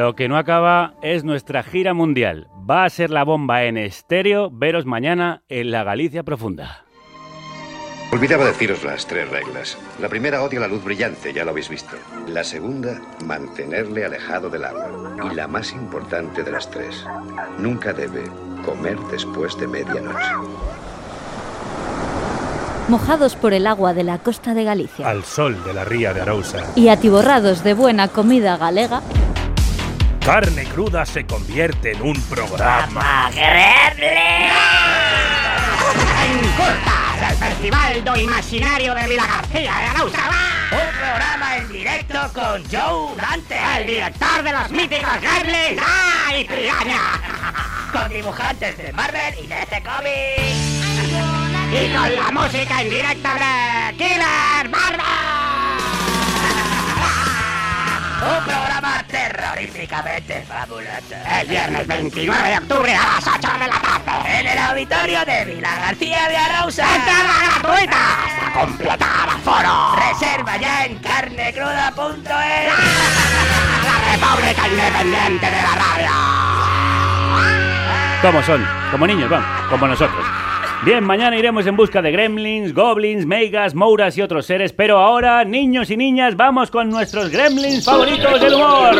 Lo que no acaba es nuestra gira mundial. Va a ser la bomba en estéreo. Veros mañana en la Galicia Profunda. Olvidaba deciros las tres reglas. La primera, odia la luz brillante, ya lo habéis visto. La segunda, mantenerle alejado del agua. Y la más importante de las tres, nunca debe comer después de medianoche. Mojados por el agua de la costa de Galicia Al sol de la ría de Arousa. y atiborrados de buena comida galega, Carne cruda se convierte en un programa. del Festival do Imaginario de Vila García de Arauza. Un programa en directo con Joe Dante, el director de los míticos Gremlins. ¡Ah, y Piraña! Con dibujantes de Marvel y DC Comics. Y con la música en directo de Killer Marvel. Un programa terroríficamente fabuloso. El viernes 29 de octubre a las 8 de la tarde. En el auditorio de Vila García de Arauza. ¡Entrada gratuita! ¡Hasta completar aforo! Reserva ya en carnecruda.es. La República Independiente de la Radio. ¿Cómo son? Como niños, vamos, como nosotros. Bien, mañana iremos en busca de gremlins, goblins, meigas, mouras y otros seres, pero ahora, niños y niñas, vamos con nuestros gremlins favoritos del humor.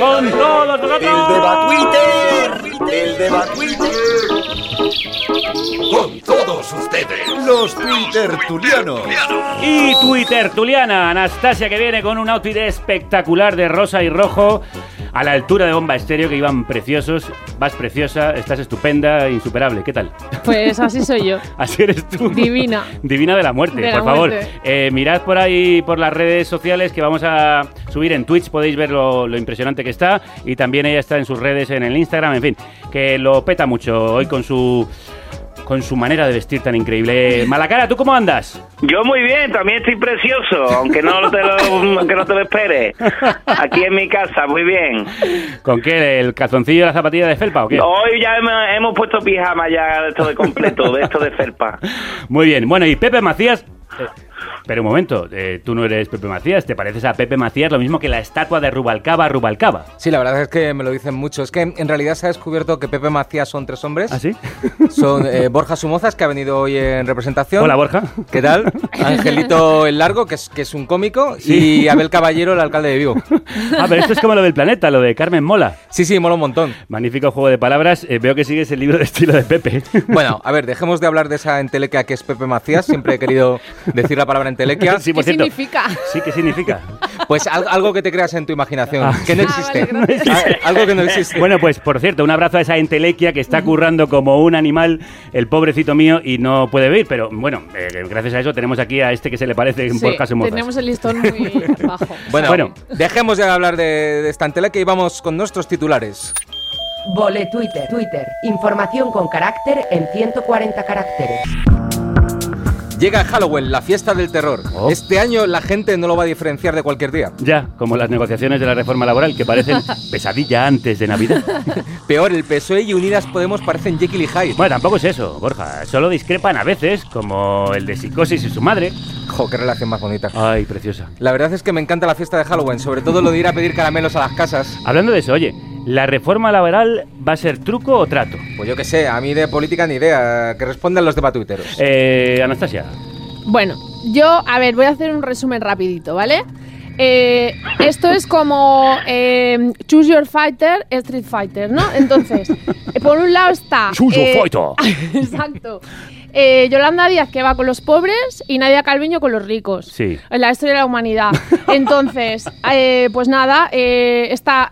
Con todos nosotros. El de Batwitter, el de Batwitter. Con todos ustedes, los Twittertulianos. Y Twitter Tuliana, Anastasia que viene con un outfit espectacular de rosa y rojo a la altura de Bomba Estéreo que iban preciosos. Vas preciosa, estás estupenda, insuperable. ¿Qué tal? Pues así soy yo. Así eres tú. Divina. Divina de la muerte, De la por favor. muerte. Eh, mirad por ahí por las redes sociales que vamos a subir en Twitch, podéis ver lo, lo impresionante que está. Y también ella está en sus redes, en el Instagram, en fin, que lo peta mucho hoy con su con su manera de vestir tan increíble. Malacara, ¿tú cómo andas? Yo muy bien, también estoy precioso, aunque no te lo, aunque no te lo esperes. Aquí en mi casa, muy bien. ¿Con qué? ¿El calzoncillo y la zapatilla de felpa o qué? Hoy ya hemos, hemos puesto pijama ya de esto de completo, de esto de felpa. Muy bien. Bueno, y Pepe Macías. eh, pero un momento, eh, tú no eres Pepe Macías, te pareces a Pepe Macías lo mismo que la estatua de Rubalcaba Rubalcaba. Sí, la verdad es que me lo dicen mucho. Es que en realidad se ha descubierto que Pepe Macías son tres hombres. ¿Ah, sí? Son eh, Borja Sumozas, que ha venido hoy en representación. Hola, Borja. ¿Qué tal? Angelito el Largo, que es, que es un cómico. Sí. Y Abel Caballero, el alcalde de Vigo. Ah, pero esto es como lo del planeta, lo de Carmen Mola. Sí, sí, mola un montón. Magnífico juego de palabras. Eh, veo que sigues el libro de estilo de Pepe. Bueno, a ver, dejemos de hablar de esa entelequia que es Pepe Macías. Siempre he querido decir la palabra entelequia. Sí, por ¿Qué cierto. significa? Sí, ¿qué significa? Pues al- algo que te creas en tu imaginación, Ah. que no Ah, existe. vale. Ah, algo que no existe. Bueno, pues por cierto, un abrazo a esa entelequia que está currando como un animal, el pobrecito mío, y no puede ver, pero bueno, eh, gracias a eso tenemos aquí a este que se le parece en Sí, Somozas. tenemos el listón muy bajo. Bueno, Bueno. dejemos de hablar de, de esta entelequia y vamos con nuestros titulares. Vole Twitter, Twitter. Información con carácter en 140 caracteres. Llega Halloween, la fiesta del terror. Oh. Este año la gente no lo va a diferenciar de cualquier día. Ya, como las negociaciones de la reforma laboral, que parecen pesadilla antes de Navidad. Peor, el PSOE y Unidas Podemos parecen Jekyll y Hyde. Bueno, tampoco es eso, Borja. Solo discrepan a veces, como el de Psicosis y su madre. Jo, qué relación más bonita. Ay, preciosa. La verdad es que me encanta la fiesta de Halloween, sobre todo lo de ir a pedir caramelos a las casas. Hablando de eso, oye, ¿la reforma laboral va a ser truco o trato? Pues yo qué sé, a mí de política ni idea, que respondan los debatuiteros. Eh, Anastasia. Bueno, yo, a ver, voy a hacer un resumen rapidito, ¿vale? Eh, esto es como eh, Choose Your Fighter, Street Fighter, ¿no? Entonces, eh, por un lado está... Choose your fighter. Exacto. Eh, Yolanda Díaz que va con los pobres y Nadia Calviño con los ricos. Sí. En la historia de la humanidad. Entonces, eh, pues nada, eh, está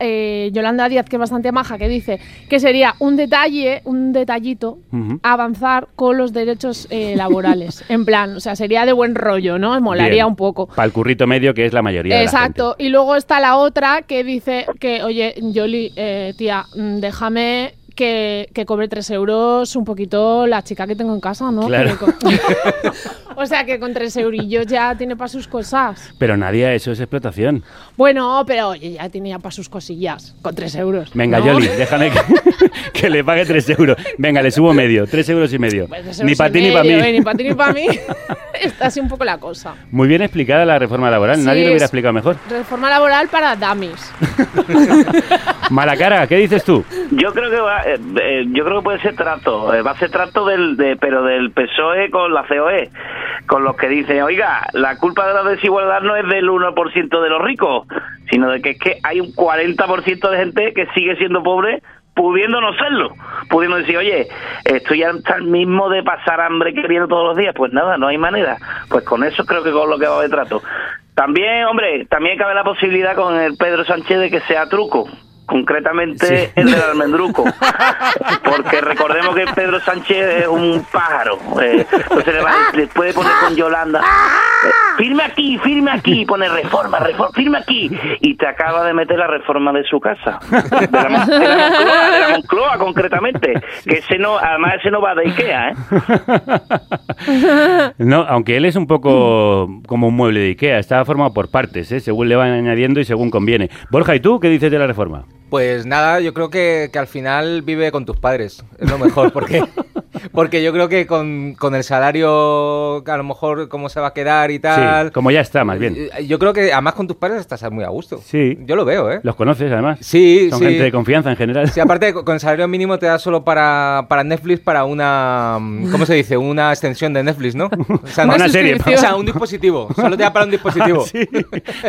Yolanda Díaz, que es bastante maja, que dice que sería un detalle, un detallito, avanzar con los derechos laborales. en plan, o sea, sería de buen rollo, ¿no? Molaría Bien. un poco. Para el currito medio, que es la mayoría de la Exacto. Y luego está la otra que dice que, oye, Yoli, tía, mm, déjame que, que cobre tres euros un poquito la chica que tengo en casa, ¿no? Claro. O sea, que con tres eurillos ya tiene para sus cosas. Pero nadie, eso es explotación. Bueno, pero oye, ya tiene ya para sus cosillas, con tres euros. Venga, ¿no? Yoli, déjame que, que le pague tres euros. Venga, le subo medio, tres euros y medio. Pues Ni para ti ni para mí. eh, ni para ti ni para mí. Está así un poco la cosa. Muy bien explicada la reforma laboral. Sí, Nadie lo hubiera explicado mejor. Reforma laboral para dummies. Mala cara, ¿qué dices tú? Yo creo que va, eh, eh, yo creo que puede ser trato, eh, va a ser trato del, de, pero del PSOE con la COE, con los que dicen, oiga, la culpa de la desigualdad no es del 1% de los ricos, sino de que es que hay un 40% de gente que sigue siendo pobre pudiendo no serlo, pudiendo decir, oye, estoy hasta el mismo de pasar hambre que todos los días, pues nada, no hay manera, pues con eso creo que con lo que va de trato. También, hombre, también cabe la posibilidad con el Pedro Sánchez de que sea truco, concretamente Sí. el del almendruco, porque recordemos que Pedro Sánchez es un pájaro, eh, entonces le, va- le puede poner con Yolanda, eh, firme aquí, firme aquí, pone reforma, reforma, firme aquí, y te acaba de meter la reforma de su casa, de la, Mon- de la Moncloa, de la Moncloa concretamente, que ese no, además ese no va de Ikea, ¿eh? No, aunque él es un poco como un mueble de Ikea, está formado por partes, ¿eh? según le van añadiendo y según conviene. Borja, ¿y tú qué dices de la reforma? Pues nada, yo creo que, que al final vive con tus padres. Es lo mejor, porque, porque yo creo que con, con el salario, a lo mejor cómo se va a quedar y tal. Sí, como ya está, más bien. eh, Yo creo que además con tus padres estás muy a gusto. Sí. Yo lo veo, ¿eh? ¿Los conoces además? Sí, Son sí. gente de confianza en general. Sí, aparte con el salario mínimo te da solo para, para Netflix para una ¿cómo se dice? Una extensión de Netflix, ¿no? O sea, Una serie. O sea, un dispositivo. Solo te da para un dispositivo. Sí.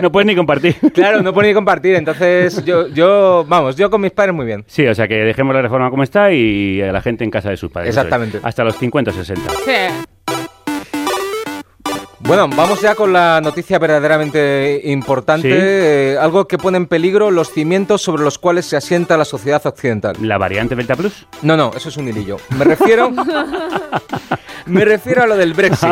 No puedes ni compartir. Claro, no puedo ni compartir. Entonces, yo, yo, vamos, yo con mis padres muy bien. Sí, o sea que dejemos la reforma como está y a la gente en casa de sus padres. es. Exactamente. Hasta los 50 o 60. Bueno, vamos ya con la noticia verdaderamente importante. Sí. eh, algo que pone en peligro los cimientos sobre los cuales se asienta la sociedad occidental. ¿La variante Delta Plus? No, no, eso es un hilillo. Me refiero, me refiero a lo del Brexit.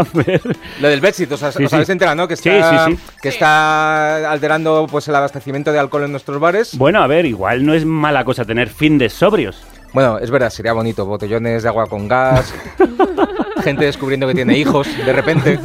Lo del Brexit, os, Sí, os sí. habéis enterado, ¿no? Que Sí, está, sí, sí. que está alterando pues el abastecimiento de alcohol en nuestros bares. Bueno, a ver, igual no es mala cosa tener fin de sobrios. Bueno, es verdad, sería bonito. Botellones de agua con gas. gente descubriendo que tiene hijos de repente.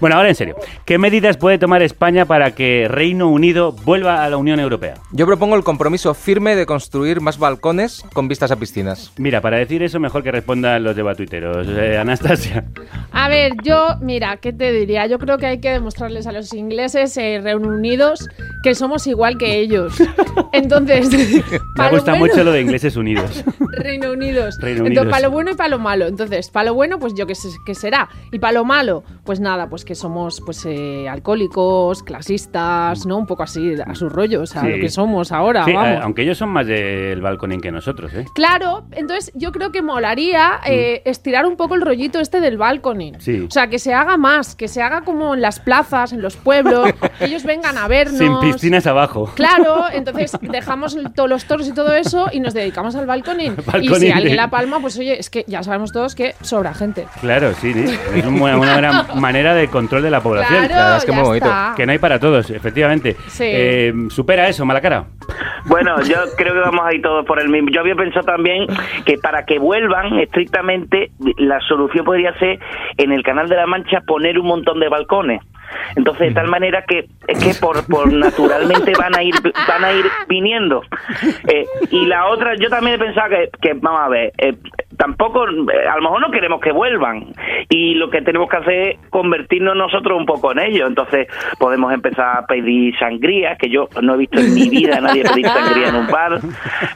Bueno, ahora en serio. ¿Qué medidas puede tomar España para que Reino Unido vuelva a la Unión Europea? Yo propongo el compromiso firme de construir más balcones con vistas a piscinas. Mira, para decir eso mejor que respondan los debatuiteros. Eh, Anastasia. A ver, yo, mira, ¿qué te diría? Yo creo que hay que demostrarles a los ingleses eh, reunidos que somos igual que ellos. Entonces, Me lo gusta bueno- mucho lo de ingleses unidos. Reino Unidos. Reino Entonces, Unidos. para lo bueno y para lo malo. Entonces, para lo bueno, pues yo qué sé qué será. Y para lo malo, pues nada, pues que somos pues eh, alcohólicos, clasistas, ¿no? Un poco así, a su rollo, o sea, Sí. lo que somos ahora, Sí, vamos. eh, aunque ellos son más del balconing que nosotros, ¿eh? Claro, entonces yo creo que molaría eh, estirar un poco el rollito este del balconing. Mm. Sí. O sea, que se haga más, que se haga como en las plazas, en los pueblos, que ellos vengan a vernos. Sin piscinas abajo. Claro, entonces dejamos todos los toros y todo eso y nos dedicamos al balconing. y si de- alguien la palma, pues oye, es que ya sabemos todos que sobra gente. Claro, sí, sí. es un buena- una buena manera de control de la población. Claro, La verdad es que muy bonito. está. Que no hay para todos, efectivamente. Sí. Eh, supera eso, mala cara. Bueno, yo creo que vamos a ir todos por el mismo. Yo había pensado también que para que vuelvan estrictamente, la solución podría ser en el Canal de la Mancha poner un montón de balcones. Entonces, de tal manera que es que por, por naturalmente van a ir van a ir viniendo. Eh, y la otra, yo también he pensado que, que vamos a ver, eh, tampoco, eh, a lo mejor no queremos que vuelvan. Y lo que tenemos que hacer es convertirnos nosotros un poco en ellos. Entonces, podemos empezar a pedir sangría, que yo no he visto en mi vida a nadie pedir sangría en un bar.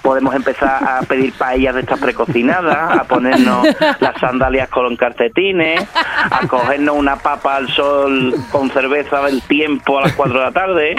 Podemos empezar a pedir paellas de estas precocinadas, a ponernos las sandalias con calcetines, a cogernos una papa al sol con cerveza del tiempo a las 4 de la tarde,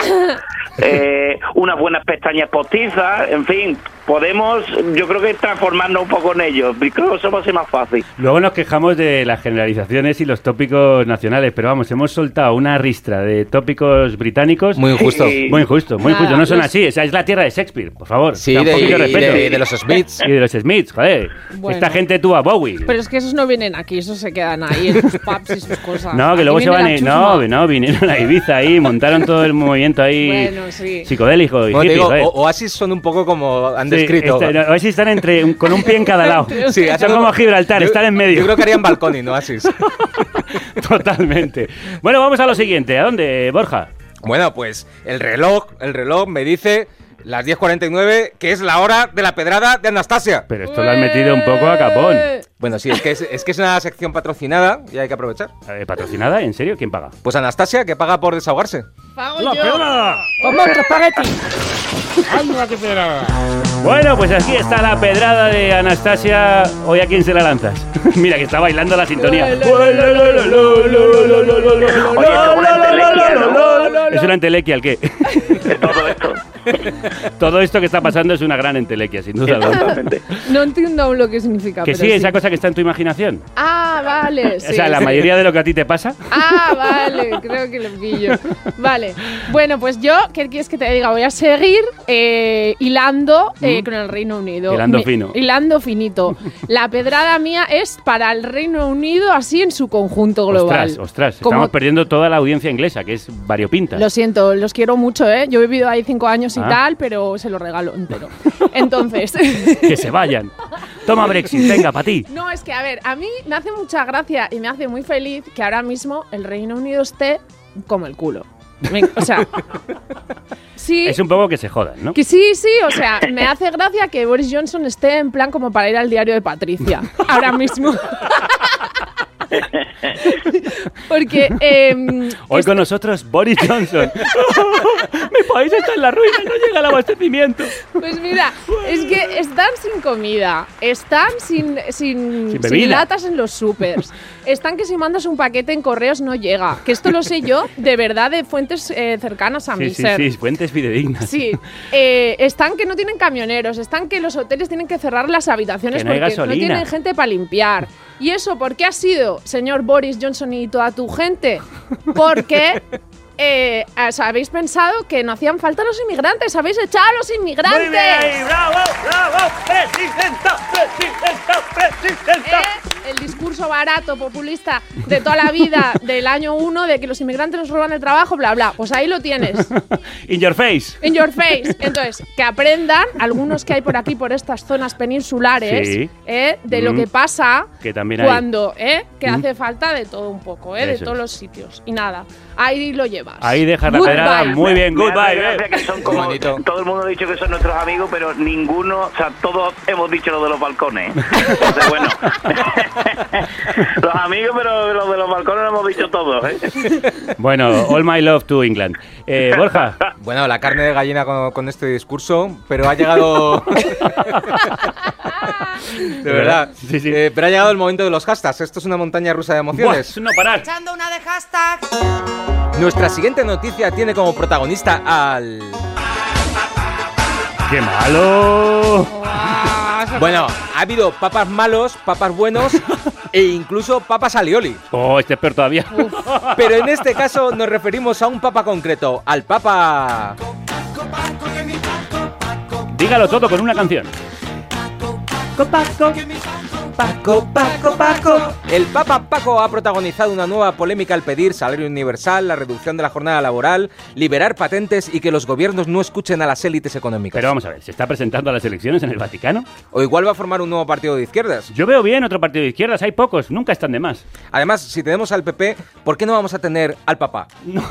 eh, unas buenas pestañas postizas, en fin, podemos, yo creo que transformarnos un poco en ellos. Creo que eso va a ser más fácil. Luego nos quejamos de las generalizaciones y los tópicos nacionales, pero vamos, hemos soltado una ristra de tópicos británicos. Muy injusto. Muy injusto, muy injusto. No son así, esa es la tierra de Shakespeare, por favor. Sí, de- y de- de los Smiths. Y de los Smiths, joder. Bueno. Esta gente tuvo a Bowie. Pero es que esos no vienen aquí, esos se quedan ahí en sus pubs y sus cosas. No, que Aquí luego se van a... No, no, vinieron a Ibiza ahí, montaron todo el movimiento ahí Bueno, sí. psicodélico y Bueno, hippie, digo, o- Oasis son un poco como han Sí, descrito. este- no, Oasis están entre, un- con un pie en cada lado. Sí, son como como- Gibraltar, yo- están en medio. Yo creo que harían balconing, Oasis. Totalmente. Bueno, vamos a lo siguiente. ¿A dónde, Borja? Bueno, pues el reloj, el reloj me dice Las 10.49, que es la hora de la pedrada de Anastasia. Pero esto lo has metido un poco a capón. Bueno, sí, es que es, es que es una sección patrocinada y hay que aprovechar. Eh, ¿Patrocinada? ¿En serio? ¿Quién paga? Pues Anastasia, que paga por desahogarse. Pago ¡La yo. pedrada! ¡Como otro espagueti! ¡Ay, mira qué pedrada! Bueno, pues aquí está la pedrada de Anastasia. Hoy a quién se la lanzas. Mira que está bailando la sintonía. Oye, como una entelequia, ¿no? Es una entelequia, ¿el qué? Todo esto. Todo esto que está pasando es una gran entelequia, sin duda. Exactamente. No entiendo aún lo que significa. Que pero sí, esa cosa que está en tu imaginación. Ah, vale. sí, o sea, la sí. mayoría de lo que a ti te pasa. Ah, vale, creo que lo pillo. Vale. Bueno, pues yo, ¿qué quieres que te diga? Voy a seguir eh, hilando eh, Mm. con el Reino Unido. Hilando Mi- fino. Hilando finito. La pedrada mía es para el Reino Unido así en su conjunto global. Ostras, ostras. Como- Estamos perdiendo toda la audiencia inglesa, que es variopinta. Lo siento, los quiero mucho, ¿eh? Yo he vivido ahí cinco años y Ah. tal, pero se lo regalo entero. Entonces... Que se vayan. Toma Brexit, venga, para ti. No, es que, a ver, a mí me hace mucha gracia y me hace muy feliz que ahora mismo el Reino Unido esté como el culo. Me- o sea, sí, Es un poco que se jodan, ¿no? que sí, sí, o sea, me hace gracia que Boris Johnson esté en plan como para ir al diario de Patricia, ahora mismo. Porque em, Hoy con nosotros Boris Johnson. Mi país está en la ruina, no llega el abastecimiento. Pues mira, es que están sin comida, están sin, sin, Sin sin latas en los supers, están que si mandas un paquete en correos no llega. Que esto lo sé yo de verdad de fuentes eh, cercanas a Sí, mi sí, ser. sí, fuentes fidedignas. Sí, eh, están que no tienen camioneros, están que los hoteles tienen que cerrar las habitaciones no porque no tienen gente para limpiar. ¿Y eso por qué ha sido, señor Boris Johnson y toda tu gente? Porque eh, habéis pensado que no hacían falta los inmigrantes, habéis echado a los inmigrantes. ¡Bravo, bravo! ¡Presidenta, presidenta, presidenta! ¿Eh? El discurso barato, populista de toda la vida, del año 1, de que los inmigrantes nos roban el trabajo, bla, bla. Pues ahí lo tienes. In your face. In your face. Entonces, que aprendan algunos que hay por aquí, por estas zonas peninsulares, Sí. ¿eh? de lo Mm. que pasa Que también hay. cuando, ¿eh? que Mm. hace falta de todo un poco, ¿eh? de todos los sitios. Y nada, ahí lo llevas. Ahí dejas la pedrada. Muy bien, goodbye. eh. que son como, todo el mundo ha dicho que son nuestros amigos, pero ninguno, o sea, todos hemos dicho lo de los balcones. Entonces, bueno, los amigos, pero lo de los balcones lo hemos dicho todos. ¿eh? Bueno, all my love to England. Eh, Borja. Bueno, la carne de gallina con, con este discurso, pero ha llegado. de verdad. Sí, sí. Eh, pero ha llegado el momento de los hashtags. Esto es una montaña rusa de Buah, emociones. es un no parar. Echando una de hashtags. Nuestra siguiente noticia tiene como protagonista al. ¡Qué malo! Bueno, ha habido papas malos, papas buenos e incluso papas alioli. Oh, este es peor todavía. Pero en este caso nos referimos a un papa concreto, al papa. Dígalo todo con una canción. Paco, Paco, Paco. El Papa Paco ha protagonizado una nueva polémica al pedir salario universal, la reducción de la jornada laboral, liberar patentes y que los gobiernos no escuchen a las élites económicas. Pero vamos a ver, ¿se está presentando a las elecciones en el Vaticano? O igual va a formar un nuevo partido de izquierdas. Yo veo bien otro partido de izquierdas, hay pocos, nunca están de más. Además, si tenemos al PP, ¿por qué no vamos a tener al Papa?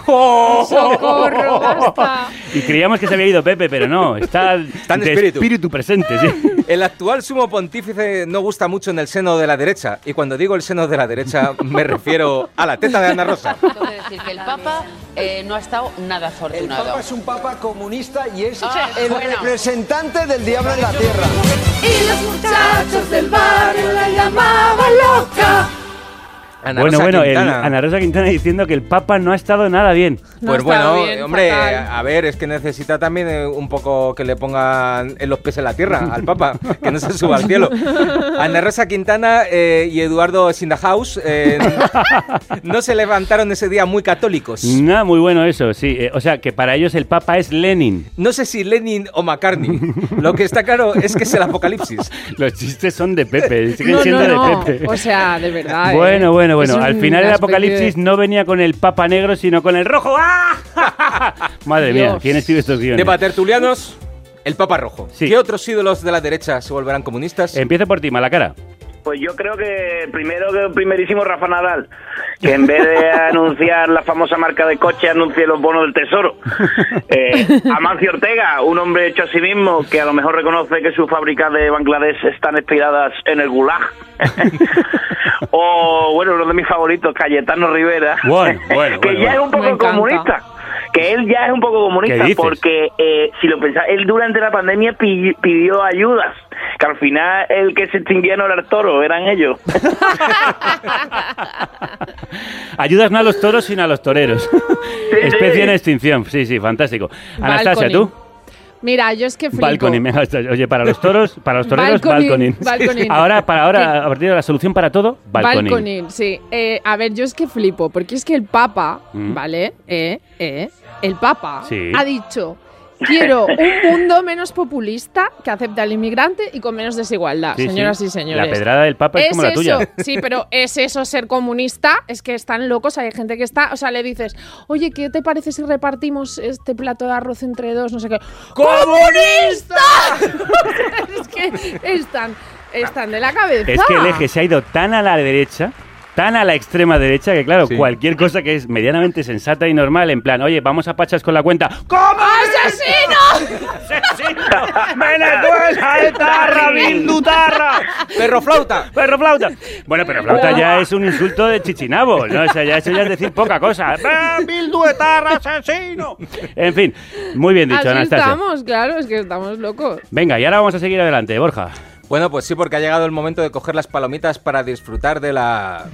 ¡Socorro, basta! Y creíamos que se había ido Pepe, pero no, está, en de espíritu. presente, sí. El actual sumo pontífice no gusta mucho en el seno de la derecha. Y cuando digo el seno de la derecha, me refiero a la teta de Ana Rosa. Tengo que decir que el Papa eh, no ha estado nada El afortunado. Papa es un Papa comunista y es Ah, el bueno. representante del diablo en la tierra. Y los muchachos del barrio la llamaban loca. Ana bueno, Rosa bueno, el-. Ana Rosa Quintana diciendo que el Papa no ha estado nada bien. Pues bueno, hombre, a ver, es que necesita también eh, un poco que le pongan en los pies en la tierra al Papa, que no se suba al cielo. Ana Rosa Quintana eh, y Eduardo Sindahaus eh, no se levantaron ese día muy católicos. Nada, muy bueno eso, sí. Eh, o sea, que para ellos el Papa es Lenin. No sé si Lenin o McCartney. Lo que está claro es que es el apocalipsis. Los chistes son de Pepe, siguen No, siendo no, no. de Pepe. O sea, de verdad. Bueno, ¿eh? Bueno, bueno. Al final el apocalipsis de- no venía con el Papa negro, sino con el rojo. ¡Ah! Madre mía. ¿quién escribe estos guiones? De patertulianos, el Papa Rojo. Sí. ¿Qué otros ídolos de la derecha se volverán comunistas? Empiezo por ti, Malacara. Pues yo creo que primero que primerísimo Rafa Nadal, que en vez de anunciar la famosa marca de coche, anuncie los bonos del tesoro. Eh, Amancio Ortega, un hombre hecho a sí mismo que a lo mejor reconoce que sus fábricas de Bangladesh están inspiradas en el Gulag. o, bueno, uno de mis favoritos, Cayetano Rivera, Bueno, bueno, que bueno, ya es un poco comunista. Que él ya es un poco ¿Qué comunista dices? porque eh, si lo pensás, él durante la pandemia pi- pidió ayudas, que al final el que se extinguía no era el toro, eran ellos. Ayudas no a los toros, sino a los toreros. Especie en extinción. Sí, sí, fantástico. Anastasia. ¿tú? Mira, yo es que flipo. Balconing. Oye, para los toros, para los toreros, balconing. balconing. Ahora, para ahora, a partir de la solución para todo, balconing. Balconing, sí. Eh, a ver, yo es que flipo, porque es que el Papa, Mm. ¿vale? Eh, eh, el Papa Sí. ha dicho, quiero un mundo menos populista que acepte al inmigrante y con menos desigualdad, Sí, sí. señoras y señores. La pedrada del Papa es, como la eso, tuya. Sí, pero es eso ser comunista, es que están locos, hay gente que está, o sea, le dices, oye, ¿qué te parece si repartimos este plato de arroz entre dos? No sé qué. ¡Comunista! es que están, están de la cabeza. Es que el eje se ha ido tan a la derecha, tan a la extrema derecha, que claro, cualquier cosa que es medianamente sensata y normal, en plan, oye, vamos a pachas con la cuenta. ¡Asesino! ¡Venezuela, etarra, bildutarra! ¡Perro flauta! ¡Perro flauta! Bueno, pero flauta ya es un insulto de chichinabo, ¿no? O sea, ya eso ya es decir poca cosa. ¡Eh, bildu, etarra, asesino! En fin, muy bien dicho, Así Anastasia. estamos, claro, es que estamos locos. Venga, y ahora vamos a seguir adelante, Borja. Bueno, pues sí, porque ha llegado el momento de coger las palomitas para disfrutar de la...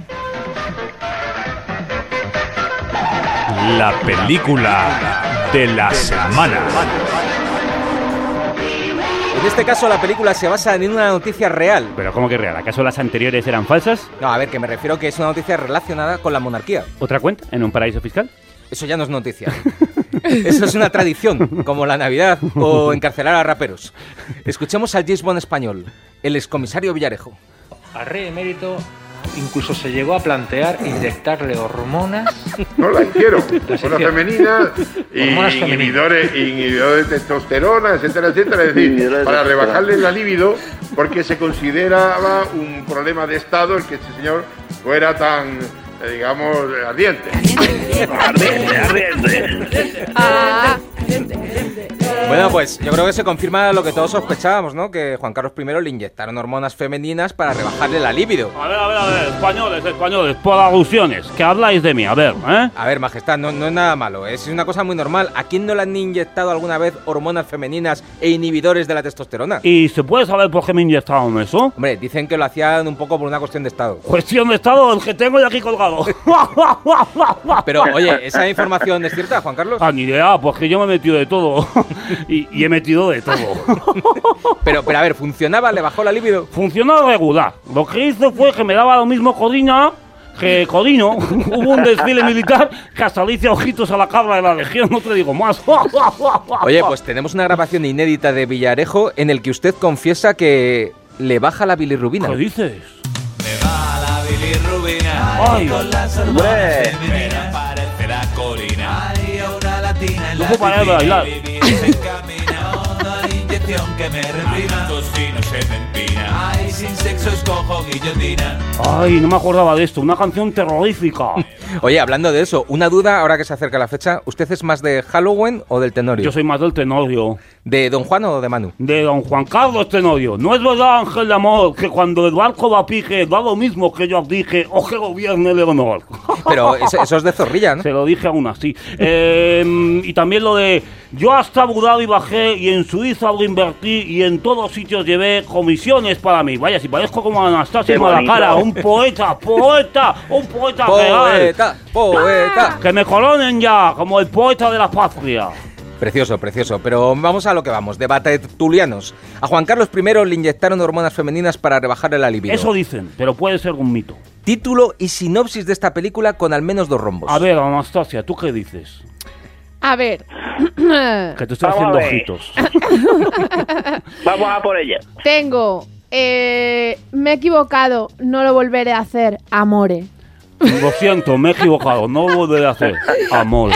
La película de la semana. En este caso la película se basa en una noticia real. Pero ¿cómo que real? ¿Acaso las anteriores eran falsas? No, a ver, que me refiero que es una noticia relacionada con la monarquía. ¿Otra cuenta? ¿En un paraíso fiscal? Eso ya no es noticia. Eso es una tradición, como la Navidad o encarcelar a raperos. Escuchemos al James Bond español, el excomisario Villarejo. Al rey emérito incluso se llegó a plantear inyectarle hormonas. No la quiero. Las Hormonas hicieron. femeninas y Hormonas femeninas. inhibidores, inhibidores de testosterona, etcétera, etcétera. Es decir, para rebajarle la libido, porque se consideraba un problema de Estado el que este señor fuera tan, eh, digamos, ardiente. ardiente, ardiente. Ah, Bueno, pues yo creo que se confirma lo que todos sospechábamos, ¿no? Que Juan Carlos I le inyectaron hormonas femeninas para rebajarle la libido. A ver, a ver, a ver, españoles, españoles, por alusiones, que habláis de mí, a ver, ¿eh? A ver, majestad, no, no es nada malo, es una cosa muy normal. ¿A quién no le han inyectado alguna vez hormonas femeninas e inhibidores de la testosterona? ¿Y se puede saber por qué me inyectaron eso? Hombre, dicen que lo hacían un poco por una cuestión de estado. Cuestión de estado, el que tengo de aquí colgado. Pero, oye, ¿esa información es cierta, Juan Carlos? Ah, ni idea, porque yo me he metido de todo. y, y he metido de todo. Pero, pero a ver, ¿funcionaba? ¿Le bajó la libido? Funcionó regular. Lo que hizo fue que me daba lo mismo Codina que Codino. Hubo un desfile militar que hasta le hice ojitos a la cabra de la legión, no te digo más. Oye, pues tenemos una grabación inédita de Villarejo en el que usted confiesa que le baja la bilirrubina. ¿Qué dices? la bilirrubina Ay, con las hombre. hormonas No puedo parar de bailar. Sin sexo escojo guillotina Ay, no me acordaba de esto. Una canción terrorífica. Oye, hablando de eso, una duda ahora que se acerca la fecha. ¿Usted es más de Halloween o del Tenorio? Yo soy más del Tenorio. ¿De Don Juan o de Manu? De don Juan Carlos Tenorio. No es verdad, Ángel de Amor, que cuando el barco va a pique da lo mismo que yo dije o que gobierne Leonor. Pero eso, eso es de zorrilla, ¿no? Se lo dije aún así. Eh, y también lo de yo hasta Abu Dhabi bajé y en Suiza lo invertí y en todos sitios llevé comisiones para mí. Vaya, si parezco como bonito. Malacara, un poeta, poeta, un poeta, real. Poeta, poeta. Que me coronen ya como el poeta de la patria. Precioso, precioso. Pero vamos a lo que vamos. Debate tertulianos. A Juan Carlos I le inyectaron hormonas femeninas para rebajarle la libido. Eso dicen, pero puede ser un mito. Título y sinopsis de esta película con al menos dos rombos. A ver, Anastasia, ¿tú qué dices? a ver. Que te estoy Vamos a haciendo ver. ojitos. Vamos a por ella. Tengo. Eh, me he equivocado, no lo volveré a hacer, amore. Lo siento, me he equivocado. No lo volveré a hacer. Amor.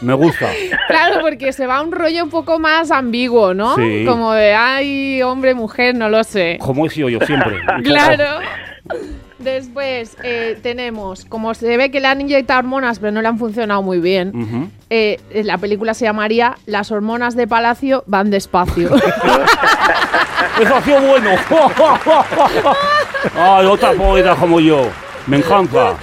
Me gusta. Claro, porque se va a un rollo un poco más ambiguo, ¿no? Sí. Como de, ay, hombre, mujer, no lo sé. Como he sido yo siempre. Claro. Después eh, tenemos, como se ve que le han inyectado hormonas, pero no le han funcionado muy bien. Eh, la película se llamaría Las hormonas de Palacio van despacio. Eso ha sido bueno. Ay, otra poeta como yo. Me encanta.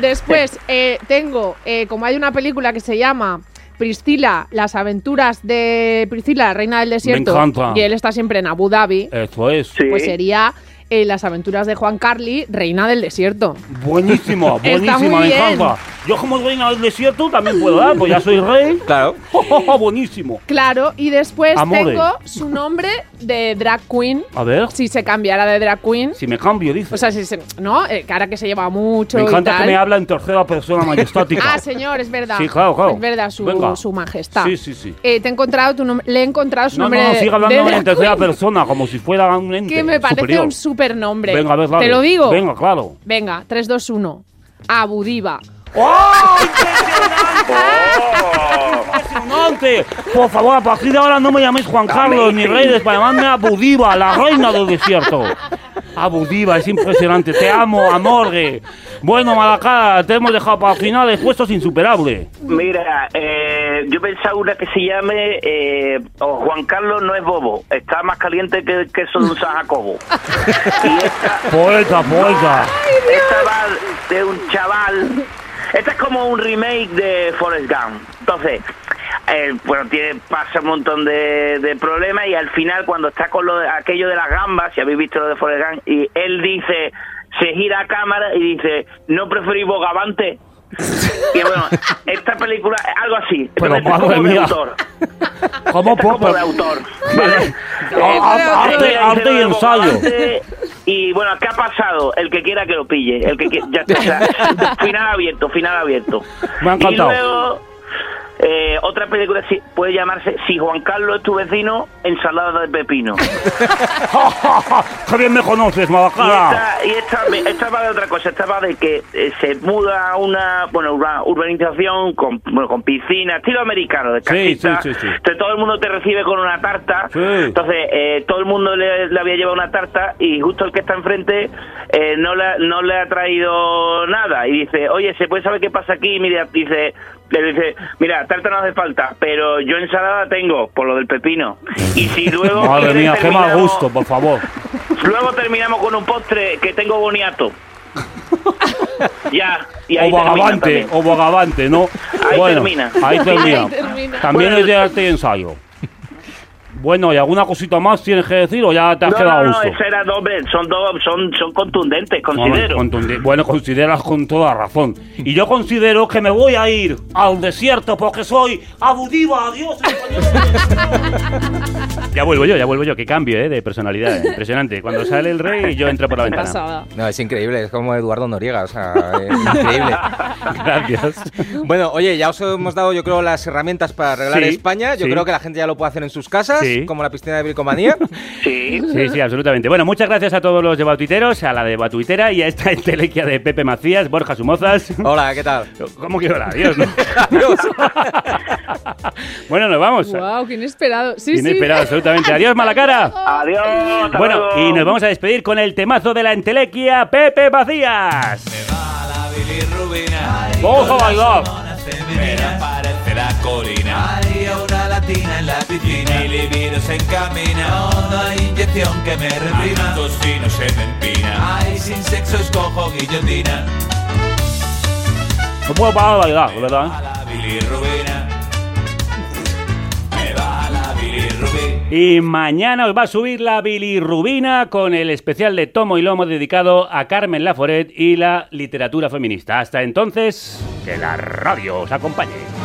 Después eh, tengo, eh, como hay una película que se llama Priscila, las aventuras de Priscila, la reina del desierto, encanta. y él está siempre en Abu Dhabi, Eso es. pues sería eh, las aventuras de Juan Carly, reina del desierto. Buenísimo, muy me encanta. Yo como reina del desierto también puedo dar, pues ya soy rey. Claro. buenísimo. Claro, y después Amore. tengo su nombre de drag queen. A ver, Si se cambiara de drag queen. si me cambio, dice. O sea, si se, ¿no? Eh, cara que se lleva mucho. me y encanta que me habla en tercera persona majestática. Ah, señor, es verdad. Sí, claro, claro. Es verdad, su, Venga. su majestad. Sí, sí, sí. Eh, te he encontrado tu nombre, le he encontrado su No, nombre no, de, sigue de hablando en tercera queen, persona, como si fuera un ente que me parece superior. un super nombre. Venga, a ver, dale. Te lo digo. Venga, claro. Venga, 3, 2, 1. Abu Diva. ¡Oh, impresionante! Por favor, a partir de ahora no me llaméis Juan Carlos ni Reyes, para llamarme Abu Diva, la reina del desierto. Abu Diva, es impresionante. Te amo, amorgue. Bueno, Malacara, te hemos dejado para el final. El puesto es insuperable. Mira, eh, yo pensaba una que se llame eh, o Juan Carlos no es bobo, está más caliente que el queso de un San Jacobo. y esta, Poeta, poeta. esta va de un chaval. Esta es como un remake de Forrest Gump. Entonces, eh, bueno, tiene, pasa un montón de, de problemas y al final cuando está con lo de- aquello de las gambas, si habéis visto lo de Forrest Gump, y él dice, se gira a cámara y dice, ¿no preferís Bogavante? Y bueno, esta película es algo así. Pero, es como de autor. ¿Cómo Esta es como de autor. ¿vale? Ah, ah, arte- arte y ensayo. Y bueno, ¿qué ha pasado? El que quiera que lo pille. El que qui- ya está. final abierto, final abierto. Me ha encantado. Y luego, eh, otra película puede llamarse Si Juan Carlos es tu vecino, ensalada de pepino. ¡Qué bien me conoces, Y Malacara! esta, y esta, esta va de otra cosa, esta va de que eh, se muda a una bueno, una urbanización con, bueno, con piscina, estilo americano, de casita. sí, sí, sí. Entonces todo el mundo te recibe con una tarta. Entonces eh, todo el mundo le, le había llevado una tarta y justo el que está enfrente eh, no, le, no le ha traído nada. Y dice, oye, ¿se puede saber qué pasa aquí? Mira, dice... Le dice, mira, tarta no hace falta, pero yo ensalada tengo, por lo del pepino. Y si luego... Madre mía, qué mal gusto, por favor. Luego terminamos con un postre que tengo boniato. ya, y O ahí termina Bogavante, también. o Bogavante, ¿no? Ahí bueno, termina. Ahí termina. Ahí termina. También Bueno, es de arte y ensayo. Bueno, ¿y alguna cosita más tienes que decir o ya te has No, quedado no, no, gusto? era doble, son dos, son, son contundentes, Bueno, considero. contundi- Bueno, consideras con toda razón. Y yo considero que me voy a ir al desierto porque soy abudiva, adiós. ya vuelvo yo, ya vuelvo yo. Qué cambio, ¿eh? De personalidad. eh, Impresionante. Cuando sale el rey, yo entro por la ventana. No, es increíble, es como Eduardo Noriega, o sea, es increíble. Gracias. Bueno, oye, ya os hemos dado, yo creo, las herramientas para arreglar Sí, España. Yo sí. creo que la gente ya lo puede hacer en sus casas, Sí. Como la piscina de bricomanía. Sí. Sí, sí, absolutamente. Bueno, muchas gracias a todos los de Batuiteros, a la de Batuitera y a esta entelequia de Pepe Macías, Borja Sumozas. Hola, ¿qué tal? ¿Cómo que hola? Adiós, ¿no? Adiós. bueno, nos vamos. Wow, qué inesperado. Sí, Inesperado, sí. absolutamente. Adiós, Malacara. Adiós. Bueno, luego. y nos vamos a despedir con el temazo de la entelequia, Pepe Macías. Vamos a bailar. Femenina parece la corina Hay una latina en la piscina Mi libido se encamina No hay inyección que me reprima Tocino se me empina Ay, sin sexo escojo guillotina No puedo parar de bailar, de ¿verdad? La bilirrubina Me va la bilirrubina Y mañana os va a subir la bilirrubina con el especial de Tomo y Lomo dedicado a Carmen Laforet y la literatura feminista. Hasta entonces, que la radio os acompañe.